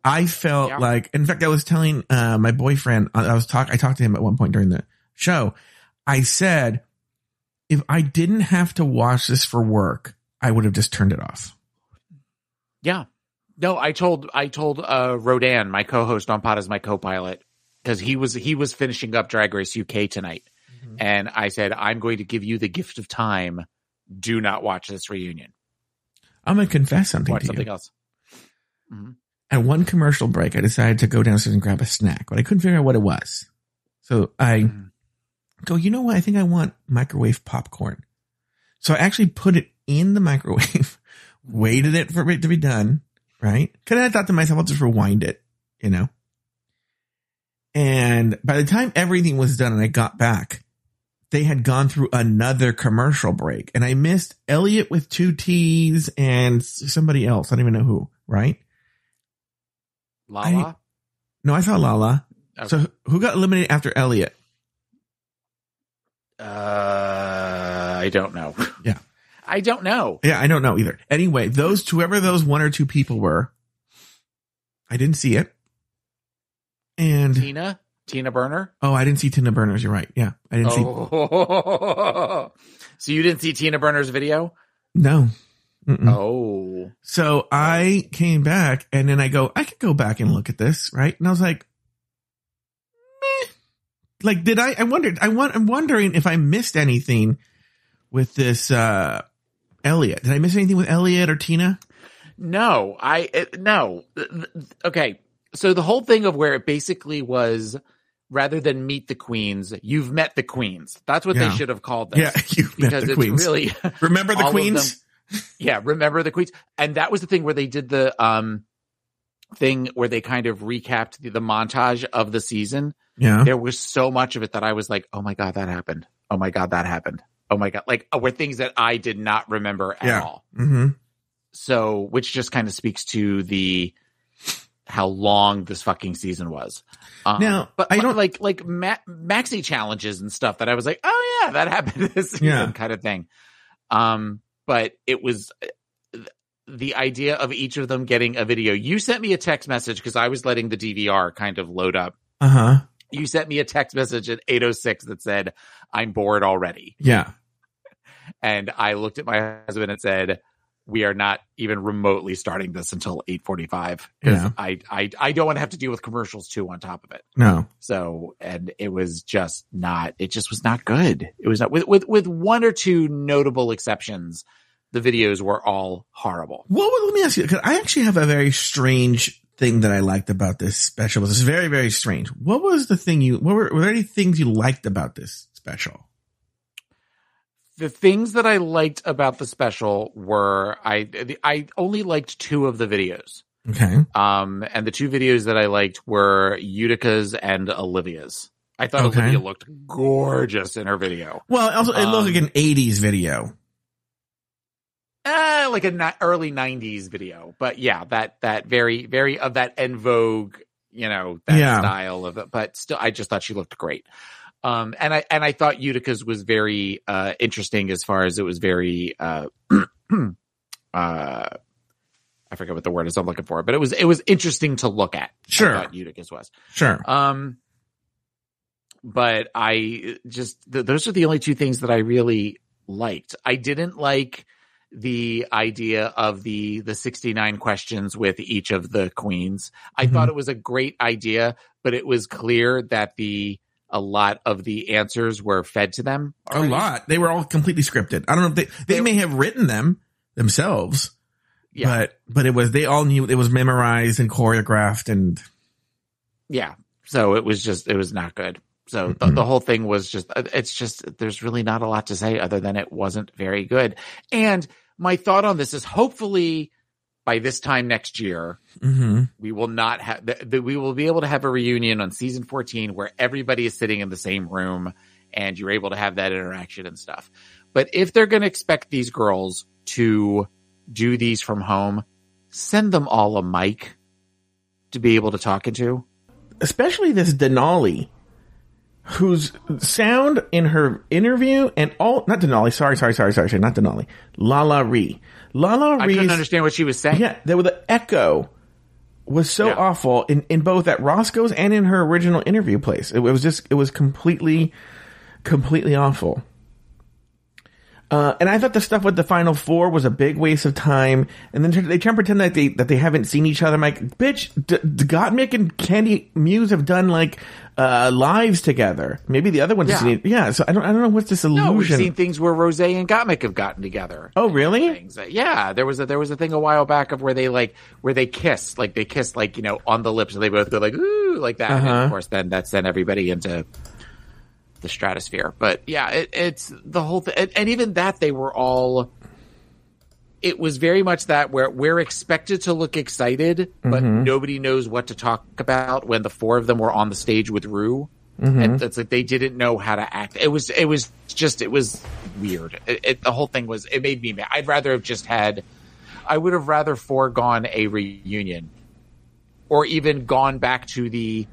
I felt Yeah. like, in fact, I was telling, uh, my boyfriend, I was talk, I talked to him at one point during the show. I said, if I didn't have to watch this for work, I would have just turned it off. Yeah. No, I told I told uh Rodan, my co-host on Pod, is my co-pilot, because he was he was finishing up Drag Race UK tonight, Mhm. and I said I'm going to give you the gift of time. Do not watch this reunion. I'm going to confess something Watch to something you. else. Mhm. At one commercial break, I decided to go downstairs and grab a snack, but I couldn't figure out what it was. So I Mhm. go, you know what? I think I want microwave popcorn. So I actually put it in the microwave, waited it for it to be done, right? Cause I thought to myself, I'll just rewind it, you know? And by the time everything was done and I got back, they had gone through another commercial break and I missed Elliott with two T's and somebody else. I don't even know who, right? Lala. No, I saw Lala. Okay. So who got eliminated after Elliott? uh, I don't know. Yeah. I don't know. Yeah, I don't know either. Anyway, those whoever those one or two people were, I didn't see it. And Tina, Tina Burner. oh, I didn't see Tina Burners. You're right. Yeah, I didn't see. Oh, so you didn't see Tina Burner's video? No. Mm-mm. Oh, So I came back and then I go, I could go back and look at this, right? And I was like, meh. Like, did I, I wondered, I want, I'm wondering if I missed anything with this, uh, Elliott. Did I miss anything with Elliott or Tina? No, I it, no. Th- th- Okay, so the whole thing of where it basically was rather than meet the queens, you've met the queens. That's what Yeah. they should have called this. Yeah, you met because the it's queens. really Remember the queens? Yeah. Remember the queens, and that was the thing where they did the um thing where they kind of recapped the, the montage of the season. Yeah. There was so much of it that I was like, oh my god, that happened. Oh my god, that happened. oh my god, like uh, were things that I did not remember at Yeah. all. Mm-hmm. So, which just kind of speaks to the how long this fucking season was. Um, Now, but I don't- like like ma- maxi challenges and stuff that I was like, oh yeah, that happened this season, Yeah. kind of thing. Um, but it was uh, the idea of each of them getting a video. You sent me a text message because I was letting the DVR kind of load up. Uh huh. You sent me a text message at 806 that said, I'm bored already. Yeah. And I looked at my husband and said, we are not even remotely starting this until 845 because Yeah. I, I, I don't want to have to deal with commercials too on top of it. No. So, and it was just not, it just was not good. It was not with, with, with one or two notable exceptions. The videos were all horrible. Well, let me ask you, because I actually have a very strange thing that I liked about this special. This is very, very strange. What was the thing you, what were, were there any things you liked about this special? The things that I liked about the special were I, I only liked two of the videos. Okay. Um, and the two videos that I liked were Utica's and Olivia's. I thought Okay. Olivia looked gorgeous in her video. Well, also, it looked Um, like an 80s video. Uh, like an early '90s video, but yeah, that that very very of that en vogue, you know, that Yeah. style of it. But still, I just thought she looked great. Um, and I and I thought Utica's was very uh interesting as far as it was very uh uh I forget what the word is I'm looking for, but it was it was interesting to look at. Sure. I thought Utica's was. Sure. Um, but I just th- those are the only two things that I really liked. I didn't like the idea of the the 69 questions with each of the queens. I Mhm. thought it was a great idea, but it was clear that the a lot of the answers were fed to them. A lot. They were all completely scripted. I don't know if they, they They- may have written them themselves, Yeah. but, but it was, they all knew it was memorized and choreographed and yeah. So it was just it was not good. So the, Mhm. the whole thing was just uh, it's just there's really not a lot to say other than it wasn't very good. And my thought on this is hopefully by this time next year hmm we will not have we will be able to have a reunion on season 14 where everybody is sitting in the same room and you're able to have that interaction and stuff. But if they're going to expect these girls to do these from home, send them all a mic to be able to talk into. especially this Denali, whose sound in her interview and all not Denali, sorry, sorry, sorry, sorry, sorry, not Denali, LaLa Ri, Lala I couldn't understand what she was saying. yeah, there was the echo was so Yeah. awful in in both at Roscoe's and in her original interview place. It, was just it was completely completely awful. Uh, and I thought the stuff with the final four was a big waste of time. And then they try and pretend that they that they haven't seen each other. I'm like, bitch, D- Gottmik and Kandy Muse have done like uh, lives together. Maybe the other ones, Yeah. have seen it. yeah. So I don't I don't know what's this illusion. No, we've seen things where Rosé and Gottmik have gotten together. oh, really? Things. Yeah, there was a there was a thing a while back of where they like where they kiss, like they kiss like you know on the lips, and they both go like ooh like that. Uh-huh. of course, then that sent everybody into the stratosphere. But yeah, it, it's the whole thing, and, and even that they were all. It was very much that where we're expected to look excited, but Mm-hmm. nobody knows what to talk about when the four of them were on the stage with Ru. Mm-hmm. And it's like they didn't know how to act. It was, it was just, it was weird. It, it, the whole thing was, it made me mad. I'd rather have just had, I would have rather foregone a reunion or even gone back to the,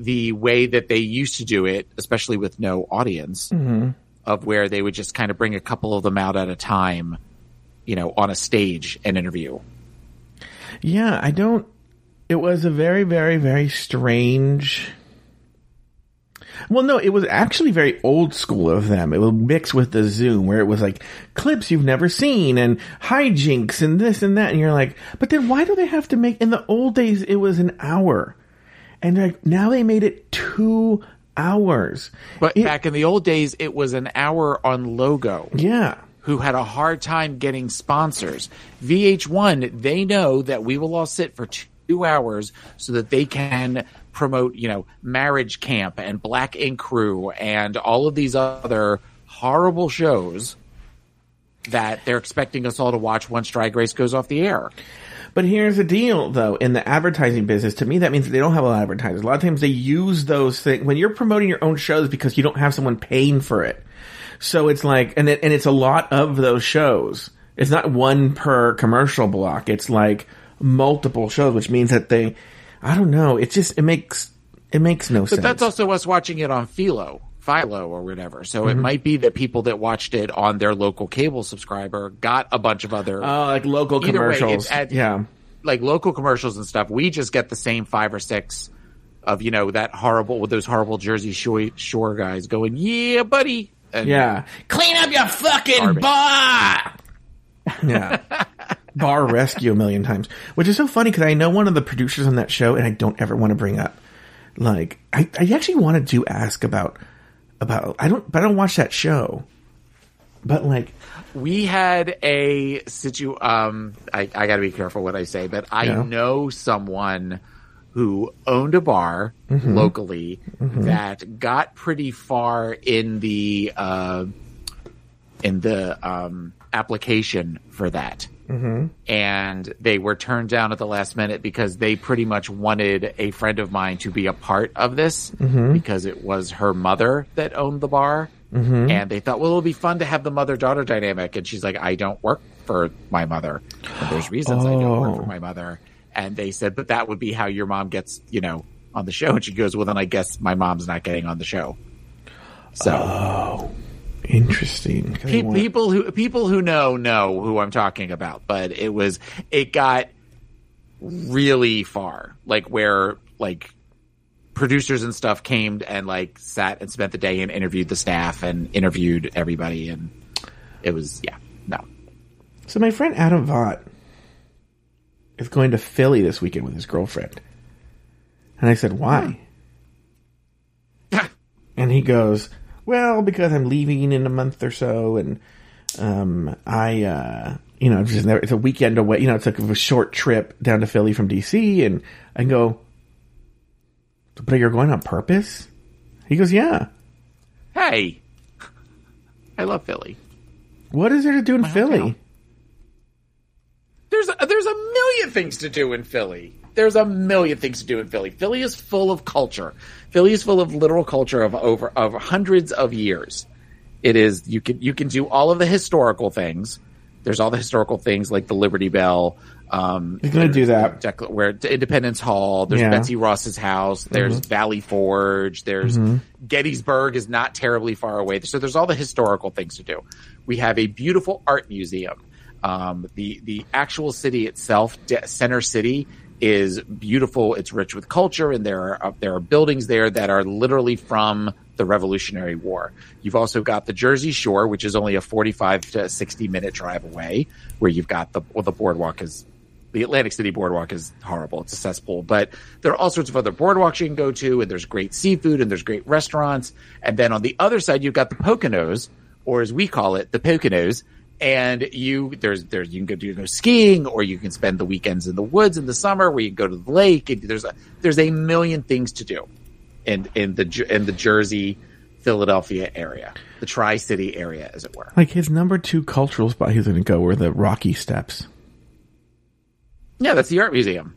the way that they used to do it, especially with no audience mm-hmm. of where they would just kind of bring a couple of them out at a time, you know, on a stage and interview. Yeah, I don't. It was a very, very, very strange. Well, no, it was actually very old school of them. It was mixed with the Zoom, where it was like clips you've never seen and hijinks and this and that, and you're like, but then why do they have to make? In the old days, it was an hour, and like now they made it two hours. But It- back in the old days, it was an hour on logo. Yeah, who had a hard time getting sponsors. VH1, they know that we will all sit for two hours so that they can promote, you know, Marriage Camp and Black Ink Crew and all of these other horrible shows that they're expecting us all to watch once Drag Race goes off the air. But here's the deal, though. In the advertising business, to me, that means they don't have a lot of advertisers. A lot of times they use those things when you're promoting your own shows because you don't have someone paying for it. So it's like, and it, and it's a lot of those shows. It's not one per commercial block. It's like multiple shows, which means that they, I don't know. It just it makes it makes no But sense. But that's also us watching it on Philo, Philo or whatever. So Mm-hmm. it might be that people that watched it on their local cable subscriber got a bunch of other Oh, like local Either way, commercials. it's at- yeah. like local commercials and stuff. We just get the same five or six of you know that horrible with those horrible Jersey Shore, Shore guys going, "Yeah, buddy." And Yeah. Clean up your fucking Garbage. bar. Yeah. bar rescue a million times, which is so funny because I know one of the producers on that show, and I don't ever want to bring up. Like, I, I actually wanted to ask about about I don't, but I don't watch that show. But like, we had a situ. Um, I, I got to be careful what I say, but I know someone who owned a bar locally that got pretty far in the uh, in the um, application for that. Mm-hmm. And they were turned down at the last minute because they pretty much wanted a friend of mine to be a part of this mm-hmm. because it was her mother that owned the bar. Mm-hmm. And they thought, well, it'll be fun to have the mother daughter dynamic. And she's like, I don't work for my mother. And there's reasons I don't work Oh. for my mother. And they said, but that would be how your mom gets, you know, on the show. And she goes, well, then I guess my mom's not getting on the show. So oh. Interesting. Pe- want- people who people who know know who I'm talking about, but it was it got really far, like where like producers and stuff came and like sat and spent the day and interviewed the staff and interviewed everybody, and it was yeah no So my friend Adam Vaught is going to Philly this weekend with his girlfriend. And I said, why? and he goes, well, because I'm leaving in a month or so and, um, I, uh, you know, just never, it's a weekend away, you know, it's like a short trip down to Philly from DC and I go, but you're going on purpose? He goes, yeah. hey, I love Philly. What is there to do in Philly? hometown. There's a, there's a million things to do in Philly. There's a million things to do in Philly. Philly is full of culture. Philly is full of literal culture of over of hundreds of years. It is you can you can do all of the historical things. There's all the historical things like the Liberty Bell. Um, He's gonna do that. Decla- where Independence Hall. There's Yeah. Mm-hmm. Betsy Ross's house. There's Valley Forge. There's Gettysburg is not terribly far away. So there's all the historical things to do. We have a beautiful art museum. Um, the the actual city itself, De- Center City, is beautiful. It's rich with culture, and there are uh, there are buildings there that are literally from the Revolutionary War. You've also got the Jersey Shore, which is only a 45 to 60 minute drive away, where you've got the well, the boardwalk is the Atlantic City boardwalk is horrible. It's a cesspool, but there are all sorts of other boardwalks you can go to, and there's great seafood and there's great restaurants. And then on the other side, you've got the Poconos, or as we call it, the Poconos. And you there's there's you can go do go skiing, or you can spend the weekends in the woods in the summer, where you can go to the lake. And there's a there's a million things to do in in the in the Jersey, Philadelphia area, the Tri City area, as it were. Like his number two cultural spot he's going to go were the Rocky Steps. Yeah, that's the art museum.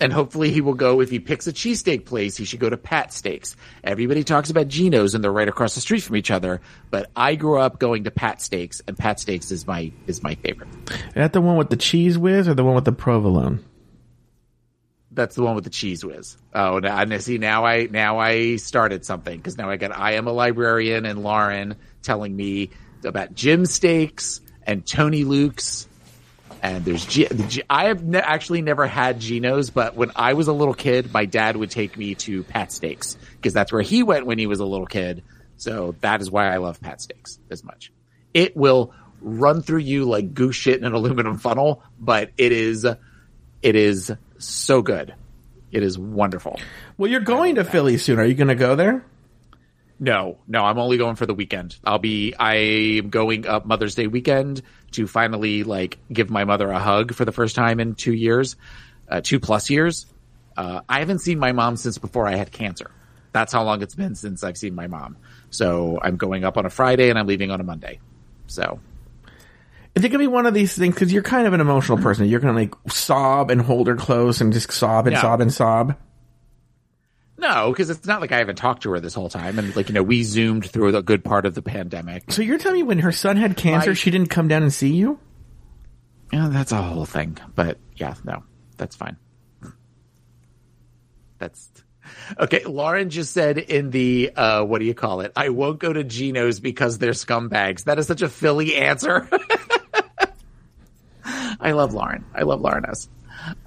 And hopefully he will go if he picks a cheesesteak place, he should go to Pat Steaks. Everybody talks about Geno's and they're right across the street from each other, but I grew up going to Pat Steaks and Pat Steaks is my is my favorite. Is that the one with the Cheez Whiz or the one with the provolone? That's the one with the Cheez Whiz. Oh, now, and see now I now I started something because now I got I am a librarian and Lauren telling me about Jim Steaks and Tony Luke's and there's G- the G- I have ne- actually never had Geno's, but when I was a little kid, my dad would take me to Pat Steaks because that's where he went when he was a little kid. So that is why I love Pat Steaks as much. It will run through you like goose shit in an aluminum funnel, but it is it is so good. It is wonderful. Well, you're going to Philly soon. Are you going to go there? No, no, I'm only going for the weekend. I'll be I am going up Mother's Day weekend to finally like give my mother a hug for the first time in two years, uh, two plus years. Uh, I haven't seen my mom since before I had cancer. That's how long it's been since I've seen my mom. So I'm going up on a Friday and I'm leaving on a Monday. So Is it going to be one of these things? Because you're kind of an emotional person. You're going to like sob and hold her close and just sob and Yeah. sob and sob. No, because it's not like I haven't talked to her this whole time, and like you know, we zoomed through a good part of the pandemic. So you're telling me when her son had cancer, My- she didn't come down and see you? Yeah, that's a whole thing. But yeah, no, that's fine. That's okay. Lauren just said in the uh, what do you call it? I won't go to Geno's because they're scumbags. That is such a Philly answer. I love Lauren. I love Lauren S.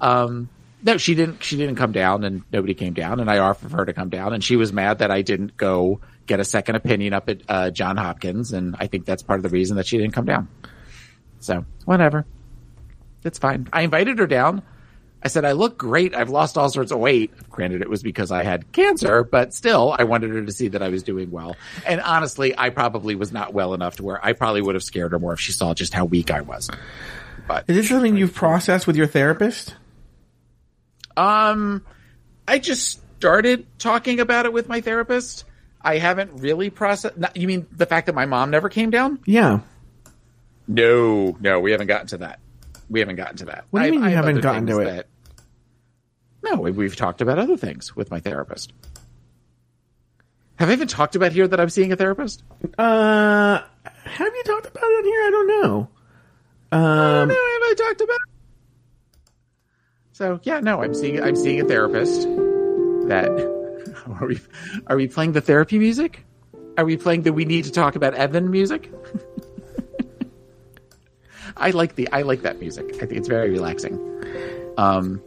Um, no, she didn't. She didn't come down, and nobody came down. And I offered for her to come down, and she was mad that I didn't go get a second opinion up at uh, John Hopkins, and I think that's part of the reason that she didn't come down. So whatever, it's fine. I invited her down. I said I look great. I've lost all sorts of weight. Granted, it was because I had cancer, but still, I wanted her to see that I was doing well. And honestly, I probably was not well enough to where I probably would have scared her more if she saw just how weak I was. But Is this something you've processed with your therapist? Um, I just started talking about it with my therapist. I haven't really processed. Not, you mean the fact that my mom never came down? Yeah. No, no, we haven't gotten to that. We haven't gotten to that. What do you I- mean I you have haven't other gotten to it? that- no, we- we've talked about other things with my therapist. Have I even talked about here that I'm seeing a therapist? Uh, have you talked about it here? I don't know. Um, no, have I talked about it? So yeah, no, I'm seeing I'm seeing a therapist. That are we are we playing the therapy music? Are we playing the we need to talk about Evan music? I like the I like that music. I think it's very relaxing. Um,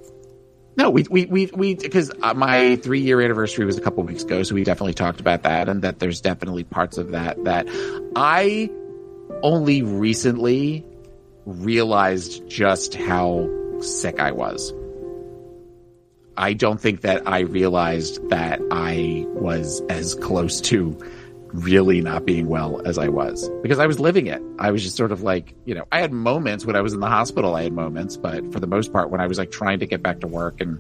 no, we we we we because uh, my three year anniversary was a couple weeks ago, so we definitely talked about that, and that there's definitely parts of that that I only recently realized just how sick I was. I don't think that I realized that I was as close to really not being well as I was because I was living it. I was just sort of like, you know, I had moments when I was in the hospital, I had moments, but for the most part, when I was like trying to get back to work and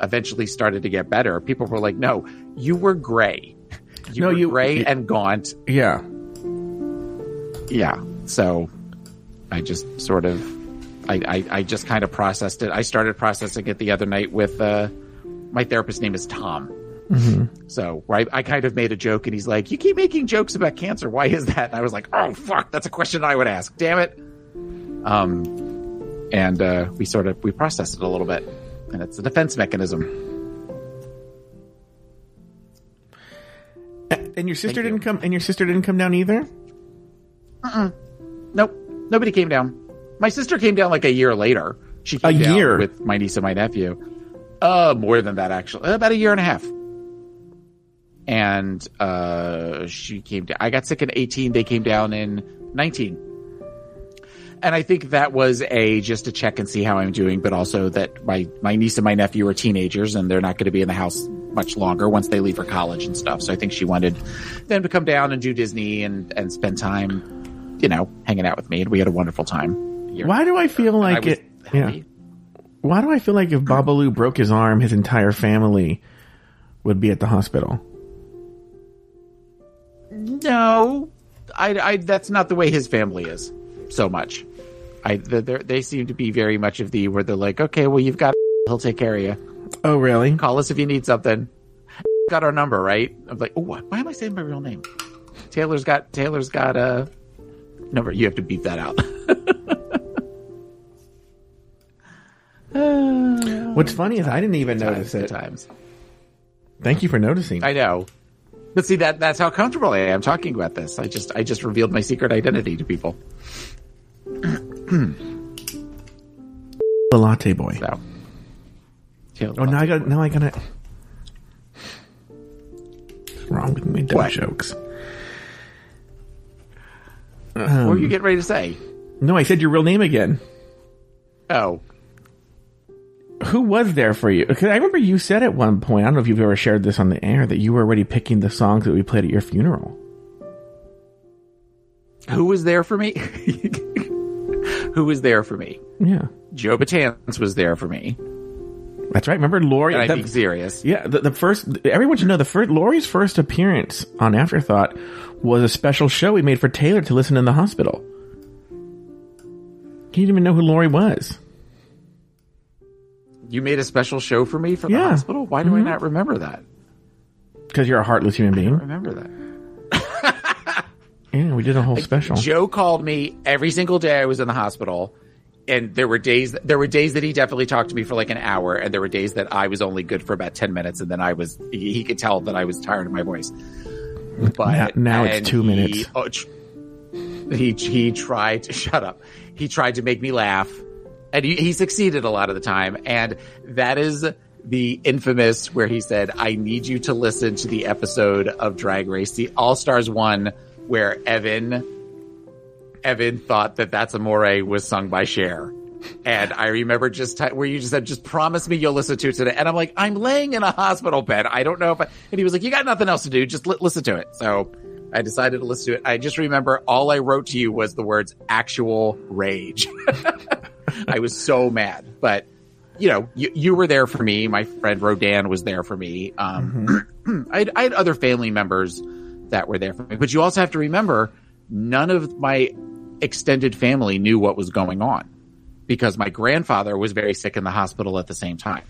eventually started to get better, people were like, no, you were gray. You No, were you- gray you- and gaunt. yeah. Yeah. So I just sort of, I, I, I just kind of processed it. I started processing it the other night with, uh, my therapist's name is Tom. So where I, I kind of made a joke and he's like, you keep making jokes about cancer. Why is that? And I was like, oh, fuck, that's a question I would ask. Damn it. Um, and, uh, we sort of, we processed it a little bit and it's a defense mechanism. And your sister Thank didn't come. And your sister didn't come down either. Uh-uh. Nope. Nobody came down. My sister came down like a year later. She came A down year? with my niece and my nephew. Uh, more than that actually. About a year and a half. And uh, she came down. I got sick in 18. They came down in 19. And I think that was a just to check and see how I'm doing, but also that my my niece and my nephew are teenagers and they're not going to be in the house much longer once they leave for college and stuff. So I think she wanted them to come down and do Disney and and spend time, you know, hanging out with me, and we had a wonderful time. Here. Why do I feel And I like it? Yeah. Why do I feel like if Babalu broke his arm, his entire family would be at the hospital? No, I, I that's not the way his family is. So much, I they seem to be very much of the where they're like, okay, well you've got, he'll take care of you. Oh, really? Call us if you need something. Got our number, right? I'm like, oh, why why am I saying my real name? Taylor's got Taylor's got a number. You have to beep that out. What's funny is I didn't even notice it. times. Thank you for noticing. I know. But see that that's how comfortable I am talking about this. I just I just revealed my secret identity to people. the latte boy. So. Oh, now I got. Now I gotta. What's wrong with me? Dumb What? jokes. it. What were you um, getting ready to say? No, I said your real name again. Oh, Who was there for you? Because I remember you said at one point. I don't know if you've ever shared this on the air that you were already picking the songs that we played at your funeral. who was there for me? who was there for me? Yeah, Joe Betance was there for me. that's right. Remember Lori? And I think serious. Yeah, the, the first everyone should know the first Lori's first appearance on Afterthought was a special show we made for Taylor to listen in the hospital. He didn't even know who Lori was. You made a special show for me the Yeah. hospital. Why do I mm-hmm. not remember that? Because you're a heartless human being. Remember that. Yeah, we did a whole special. Joe called me every single day I was in the hospital. And there were days, there were days that he definitely talked to me for like an hour. And there were days that I was only good for about 10 minutes. And then I was, he, he could tell that I was tired of my voice. But Now- now it's two he- minutes. oh, tr- he, he tried to shut up. He tried to make me laugh and he, he succeeded a lot of the time. And that is the infamous where he said, I need you to listen to the episode of Drag Race, the All Stars one, where Evan, Evan thought that That's Amore was sung by Cher. And I remember just t- where you just said, just promise me you'll listen to it today. And I'm like, I'm laying in a hospital bed. I don't know if I, and he was like, you got nothing else to do. Just li- listen to it. So I decided to listen to it. I just remember all I wrote to you was the words actual rage. I was so mad, but you know, you, you were there for me. My friend Rodan was there for me. Um, I, had, I had other family members that were there for me, but you also have to remember none of my extended family knew what was going on because my grandfather was very sick in the hospital at the same time.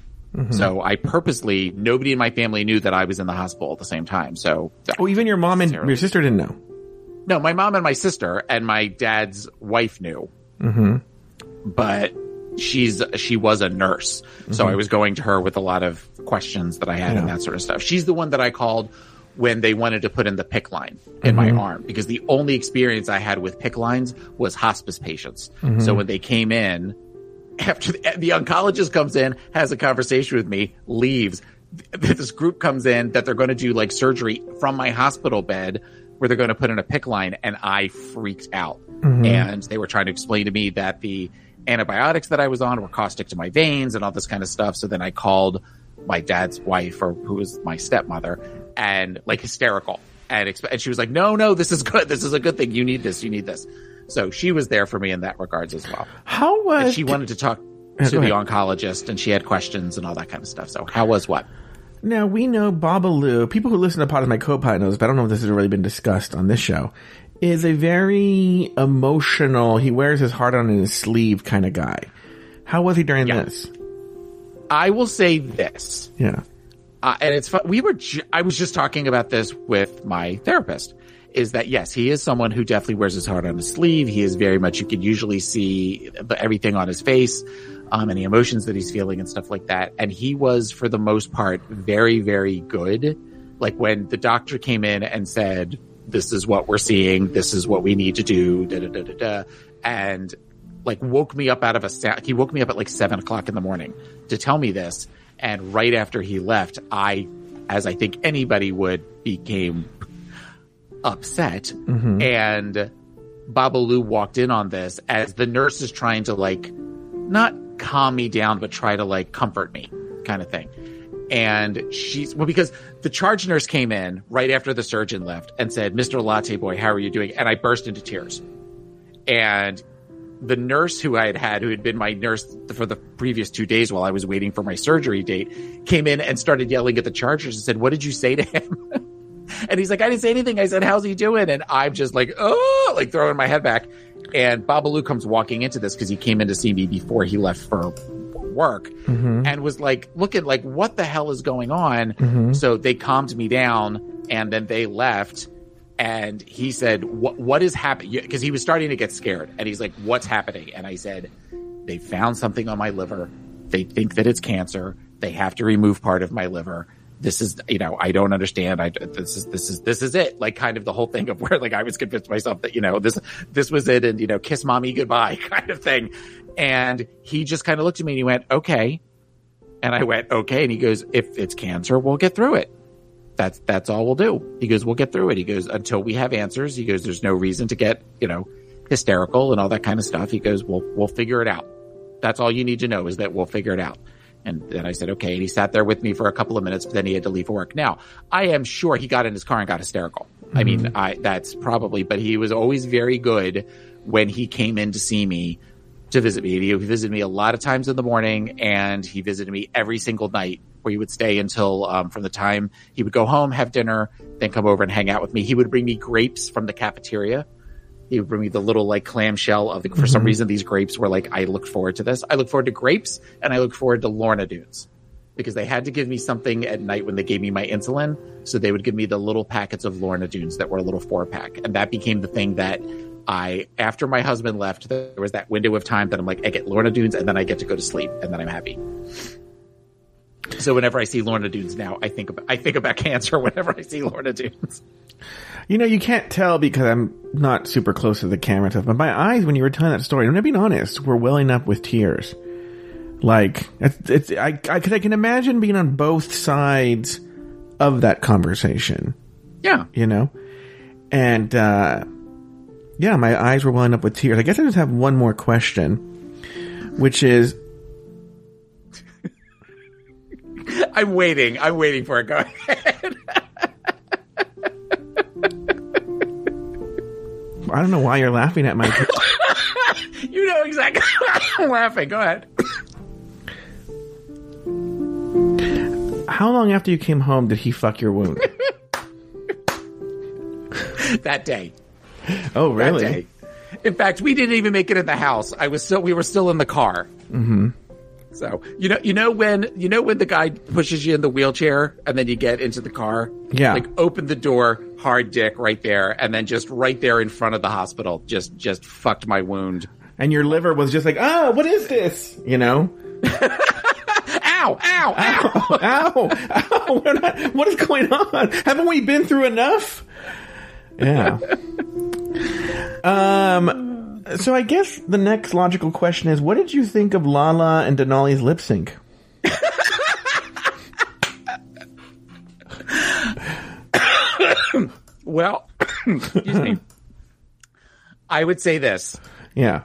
So I purposely, nobody in my family knew that I was in the hospital at the same time. So Oh, even your mom and your sister didn't know. no, my mom and my sister and my dad's wife knew. Mm-hmm. But she's she was a nurse, so mm-hmm. I was going to her with a lot of questions that I had and that sort of stuff. She's the one that I called when they wanted to put in the PICC line in my mm-hmm. arm because the only experience I had with PICC lines was hospice patients. Mm-hmm. So when they came in, after the, the oncologist comes in, has a conversation with me, leaves. This group comes in that they're going to do like surgery from my hospital bed where they're going to put in a PICC line, and I freaked out. And they were trying to explain to me that the antibiotics that I was on were caustic to my veins and all this kind of stuff. So then I called my dad's wife, or who was my stepmother, and like hysterical. And, exp- and she was like, no, no, this is good. This is a good thing. You need this. You need this. So she was there for me in that regards as well. How was And she wanted to talk to the oncologist and she had questions and all that kind of stuff. So how was what? Now we know Babalu. People who listen to Pod is my co-pilot knows, but I don't know if this has really been discussed on this show. Is a very emotional. He wears his heart on his sleeve kind of guy. How was he during Yeah. this? I will say this. Yeah. Uh, and it's fun. We were, ju- I was just talking about this with my therapist is that yes, he is someone who definitely wears his heart on his sleeve. He is very much, you can usually see the, everything on his face, um, the emotions that he's feeling and stuff like that. And he was, for the most part, very, very good. Like when the doctor came in and said, this is what we're seeing. This is what we need to do. Da, da, da, da, da. And like woke me up out of a sa- he woke me up at like seven o'clock in the morning to tell me this and right after he left i as i think anybody would became upset mm-hmm. and babalu walked in on this as the nurse is trying to like not calm me down but try to like comfort me kind of thing and she's well because the charge nurse came in right after the surgeon left and said mr latte boy how are you doing and i burst into tears and the nurse who I had had, who had been my nurse for the previous two days while I was waiting for my surgery date, came in and started yelling at the chargers and said, "What did you say to him?" and he's like, "I didn't say anything." I said, "How's he doing?" And I'm just like, "Oh!" Like throwing my head back. And Babalu comes walking into this because he came in to see me before he left for work mm-hmm. and was like looking like what the hell is going on? Mm-hmm. So they calmed me down and then they left and he said what what is happening? Because he was starting to get scared and he's like what's happening? And i said they found something on my liver. They think that it's cancer. They have to remove part of my liver. This is you know i don't understand. I this is this is this is it. Like kind of the whole thing of where like i was convinced myself that you know this this was it and you know kiss mommy goodbye kind of thing and he just kind of looked at me and he went okay and i went okay and he goes if it's cancer we'll get through it that's that's all we'll do. He goes, we'll get through it. He goes, until we have answers. He goes, there's no reason to get you know hysterical and all that kind of stuff. He goes, we'll we'll figure it out. That's all you need to know is that we'll figure it out. And then I said, okay. And he sat there with me for a couple of minutes, but then he had to leave for work. Now I am sure he got in his car and got hysterical. I mean, mm-hmm. I that's probably, but he was always very good when he came in to see me to visit me. He visited me a lot of times in the morning, and he visited me every single night. Where he would stay until um, from the time he would go home, have dinner, then come over and hang out with me. He would bring me grapes from the cafeteria. He would bring me the little like clamshell of the. For some reason, these grapes were like I looked forward to this. I look forward to grapes, and I look forward to Lorna Doones. because they had to give me something at night when they gave me my insulin. So they would give me the little packets of Lorna Doones that were a little four pack. And that became the thing that I, after my husband left, there was that window of time that I'm like, I get Lorna Doones and then I get to go to sleep and then I'm happy. So whenever I see Lorna Doones now, I think about, I think about cancer whenever I see Lorna Doones. You know, you can't tell because I'm not super close to the camera stuff, but my eyes, when you were telling that story, I'm being honest, were welling up with tears. Like, it's, it's I, I, cause I can imagine being on both sides of that conversation, Yeah. you know? And, uh, yeah, my eyes were welling up with tears. I guess I just have one more question, which is, I'm waiting. I'm waiting for it. Go ahead. I don't know why you're laughing at my, You know exactly. I'm laughing. Go ahead. how long after you came home did he fuck your wound? That day. Oh, really? In fact, we didn't even make it in the house. I was still. We were still in the car. Mm-hmm. So you know, you know when you know when the guy pushes you in the wheelchair and then you get into the car. Yeah. Like open the door, hard dick right there, and then just right there in front of the hospital, just just fucked my wound. And your liver was just like, ah, what is this? You know? Ow! Ow! Ow! ow, ow, we're not, what is going on? Haven't we been through enough? Yeah. um, so I guess the next logical question is, what did you think of Lala and Denali's lip sync? Well, excuse me. I would say this. Yeah.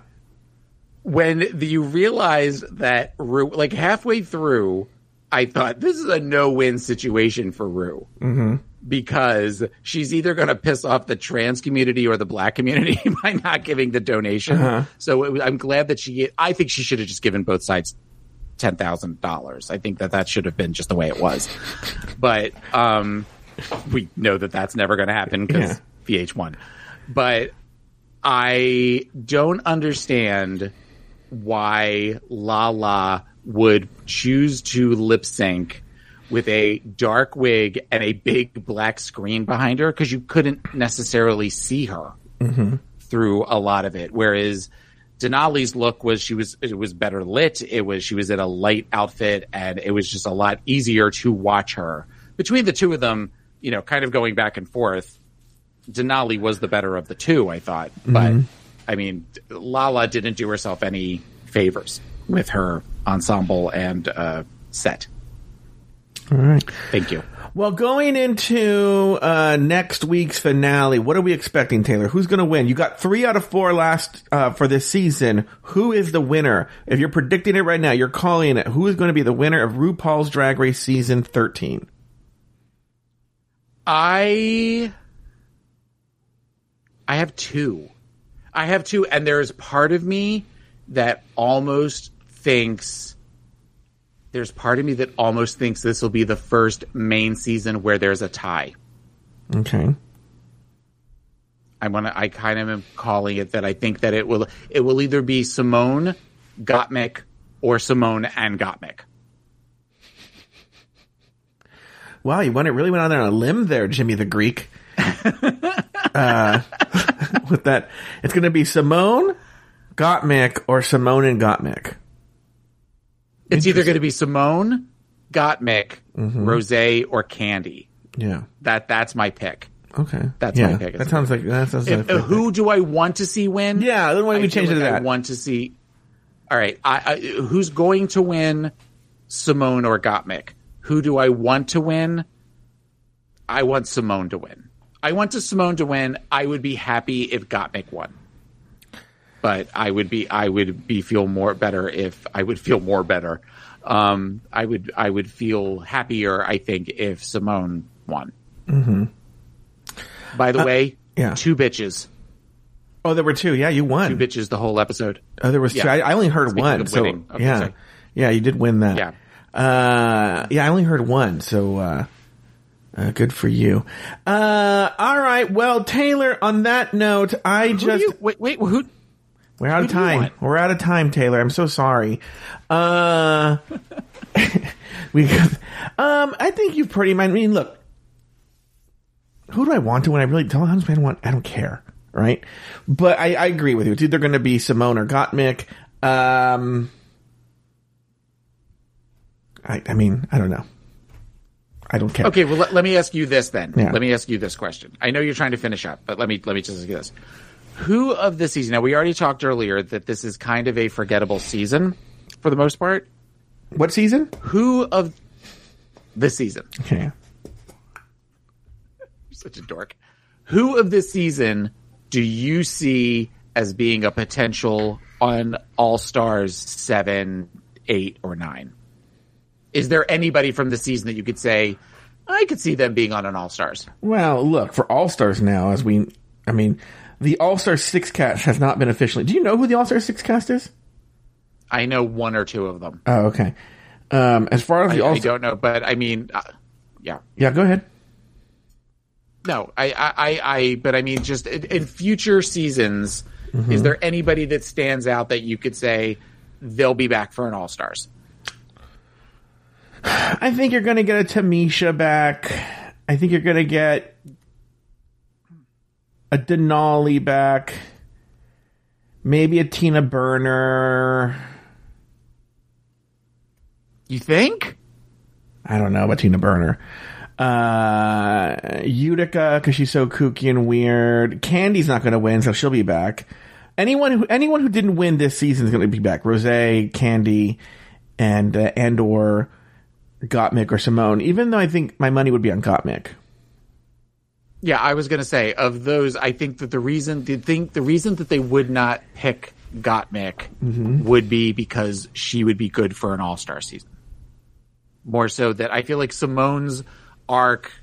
when the, you realize that Ru, like halfway through, I thought this is a no-win situation for Ru mm-hmm. Because she's either going to piss off the trans community or the black community by not giving the donation. So it was, I'm glad that she. I think she should have just given both sides ten thousand dollars. I think that that should have been just the way it was. but um, we know that that's never going to happen because VH1. But I don't understand why Lala would choose to lip sync with a dark wig and a big black screen behind her because you couldn't necessarily see her through a lot of it. Whereas Denali's look was she was it was better lit. It was she was in a light outfit and it was just a lot easier to watch her. Between the two of them, you know, kind of going back and forth, Denali was the better of the two, I thought. But I mean, Lala didn't do herself any favors with her ensemble and uh, set. All right. Thank you. Well, going into uh, next week's finale, what are we expecting, Taylor? Who's going to win? You got three out of four last uh, for this season. Who is the winner? If you're predicting it right now, you're calling it. Who is going to be the winner of RuPaul's Drag Race season 13? I I have two. I have two, and there's part of me that almost thinks there's part of me that almost thinks this will be the first main season where there's a tie. Okay. I want to. I kind of am calling it that. I think that it will. It will either be Symone, Gottmik, or Symone and Gottmik. Wow, you went, it really went on there on a limb there, Jimmy the Greek. uh, with that, it's going to be Symone, Gottmik, or Symone and Gottmik. It's either going to be Symone, Gottmik, Rosé, or Kandy. Yeah. That that's my pick. Okay. That's yeah. my pick. That sounds like that sounds If, like uh, who do I want to see win? Yeah, then why don't we change it to like I that? want to see. All right, I, I, who's going to win, Symone or Gottmik? Who do I want to win? I want Symone to win. I want to Symone to win. I would be happy if Gottmik won, but I would be I would be feel more better if I would feel more better. Um, I would I would feel happier. I think if Symone won. Mm-hmm. By the way, Uh, yeah. two bitches, Oh, there were two. Yeah, you won. two bitches the whole episode. Oh, there was two. I, I only heard Speaking one. So okay, yeah, sorry. yeah, you did win that. Yeah. Uh, yeah, I only heard one. So, uh, uh good for you. Uh, all right. Well, Taylor, on that note, I Who just, you, wait, wait, who? We're out of time. We're out of time, Taylor. I'm so sorry. Uh, we, um, I think you've pretty much. I mean, look, who do I want to when I really tell how much I want? I don't care, right? But I, I agree with you. It's either going to be Symone or Gottmik. Um, I, I mean, I don't know. I don't care. Okay, well let, let me ask you this then. Yeah. Let me ask you this question. I know you're trying to finish up, but let me let me just ask you this. Who of the season? Now we already talked earlier that this is kind of a forgettable season for the most part. What season? Who of this season? Okay. You're such a dork. Who of this season do you see as being a potential on All Stars seven, eight, or nine? Is there anybody from the season that you could say, I could see them being on an All Stars? Well, look for All Stars now. As we, I mean, the All Star Six cast has not been officially. Do you know who the All Star Six cast is? I know one or two of them. Oh, okay. Um, as far as I, the All I don't know, but I mean, uh, yeah. yeah, go ahead. No, I, I, I, I but I mean, just in, in future seasons, Mm-hmm. is there anybody that stands out that you could say they'll be back for an All Stars? I think you're going to get a Tamisha back. I think you're going to get a Denali back. Maybe a Tina Burner. You think? I don't know about Tina Burner. Uh, Utica because she's so kooky and weird. Kandy's not going to win, so she'll be back. Anyone who anyone who didn't win this season is going to be back. Rosé, Kandy, and uh, and or Gottmik or Symone. Even though I think my money would be on Gottmik. Yeah, I was gonna say of those, I think that the reason the think the reason that they would not pick Gottmik Mm-hmm. would be because she would be good for an All Star season. More so that I feel like Symone's arc,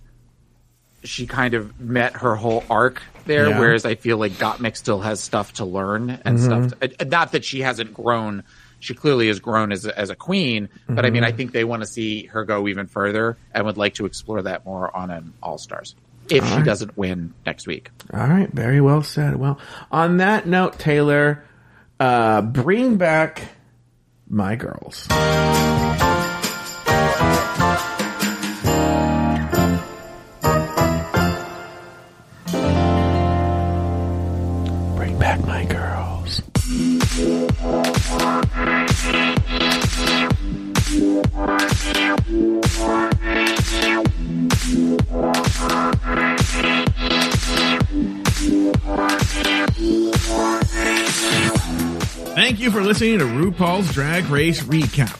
she kind of met her whole arc there, Yeah. whereas I feel like Gottmik still has stuff to learn and Mm-hmm. stuff. To, uh, not that she hasn't grown. She clearly has grown as a, as a queen, but I mean, Mm-hmm. I think they want to see her go even further and would like to explore that more on an All Stars if she doesn't win next week. All right, very well said. Well, on that note, Taylor, uh, bring back my girls. Bring back my girls. Thank you for listening to RuPaul's Drag Race Recap.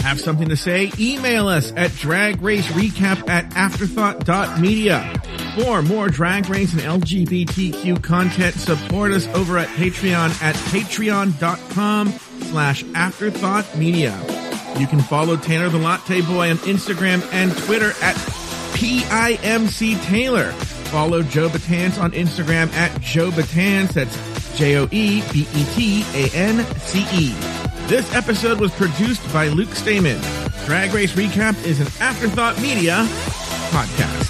Have something to say? Email us at dragracerecap at afterthought.media. For more drag race and LGBTQ content, support us over at Patreon at patreon.com slash afterthoughtmedia. You can follow Taylor the Latte Boy on Instagram and Twitter at PIMC Taylor. Follow Joe Betance on Instagram at Joe Betance. That's J O E B E T A N C E. This episode was produced by Luke Stamen. Drag Race Recap is an Afterthought Media podcast.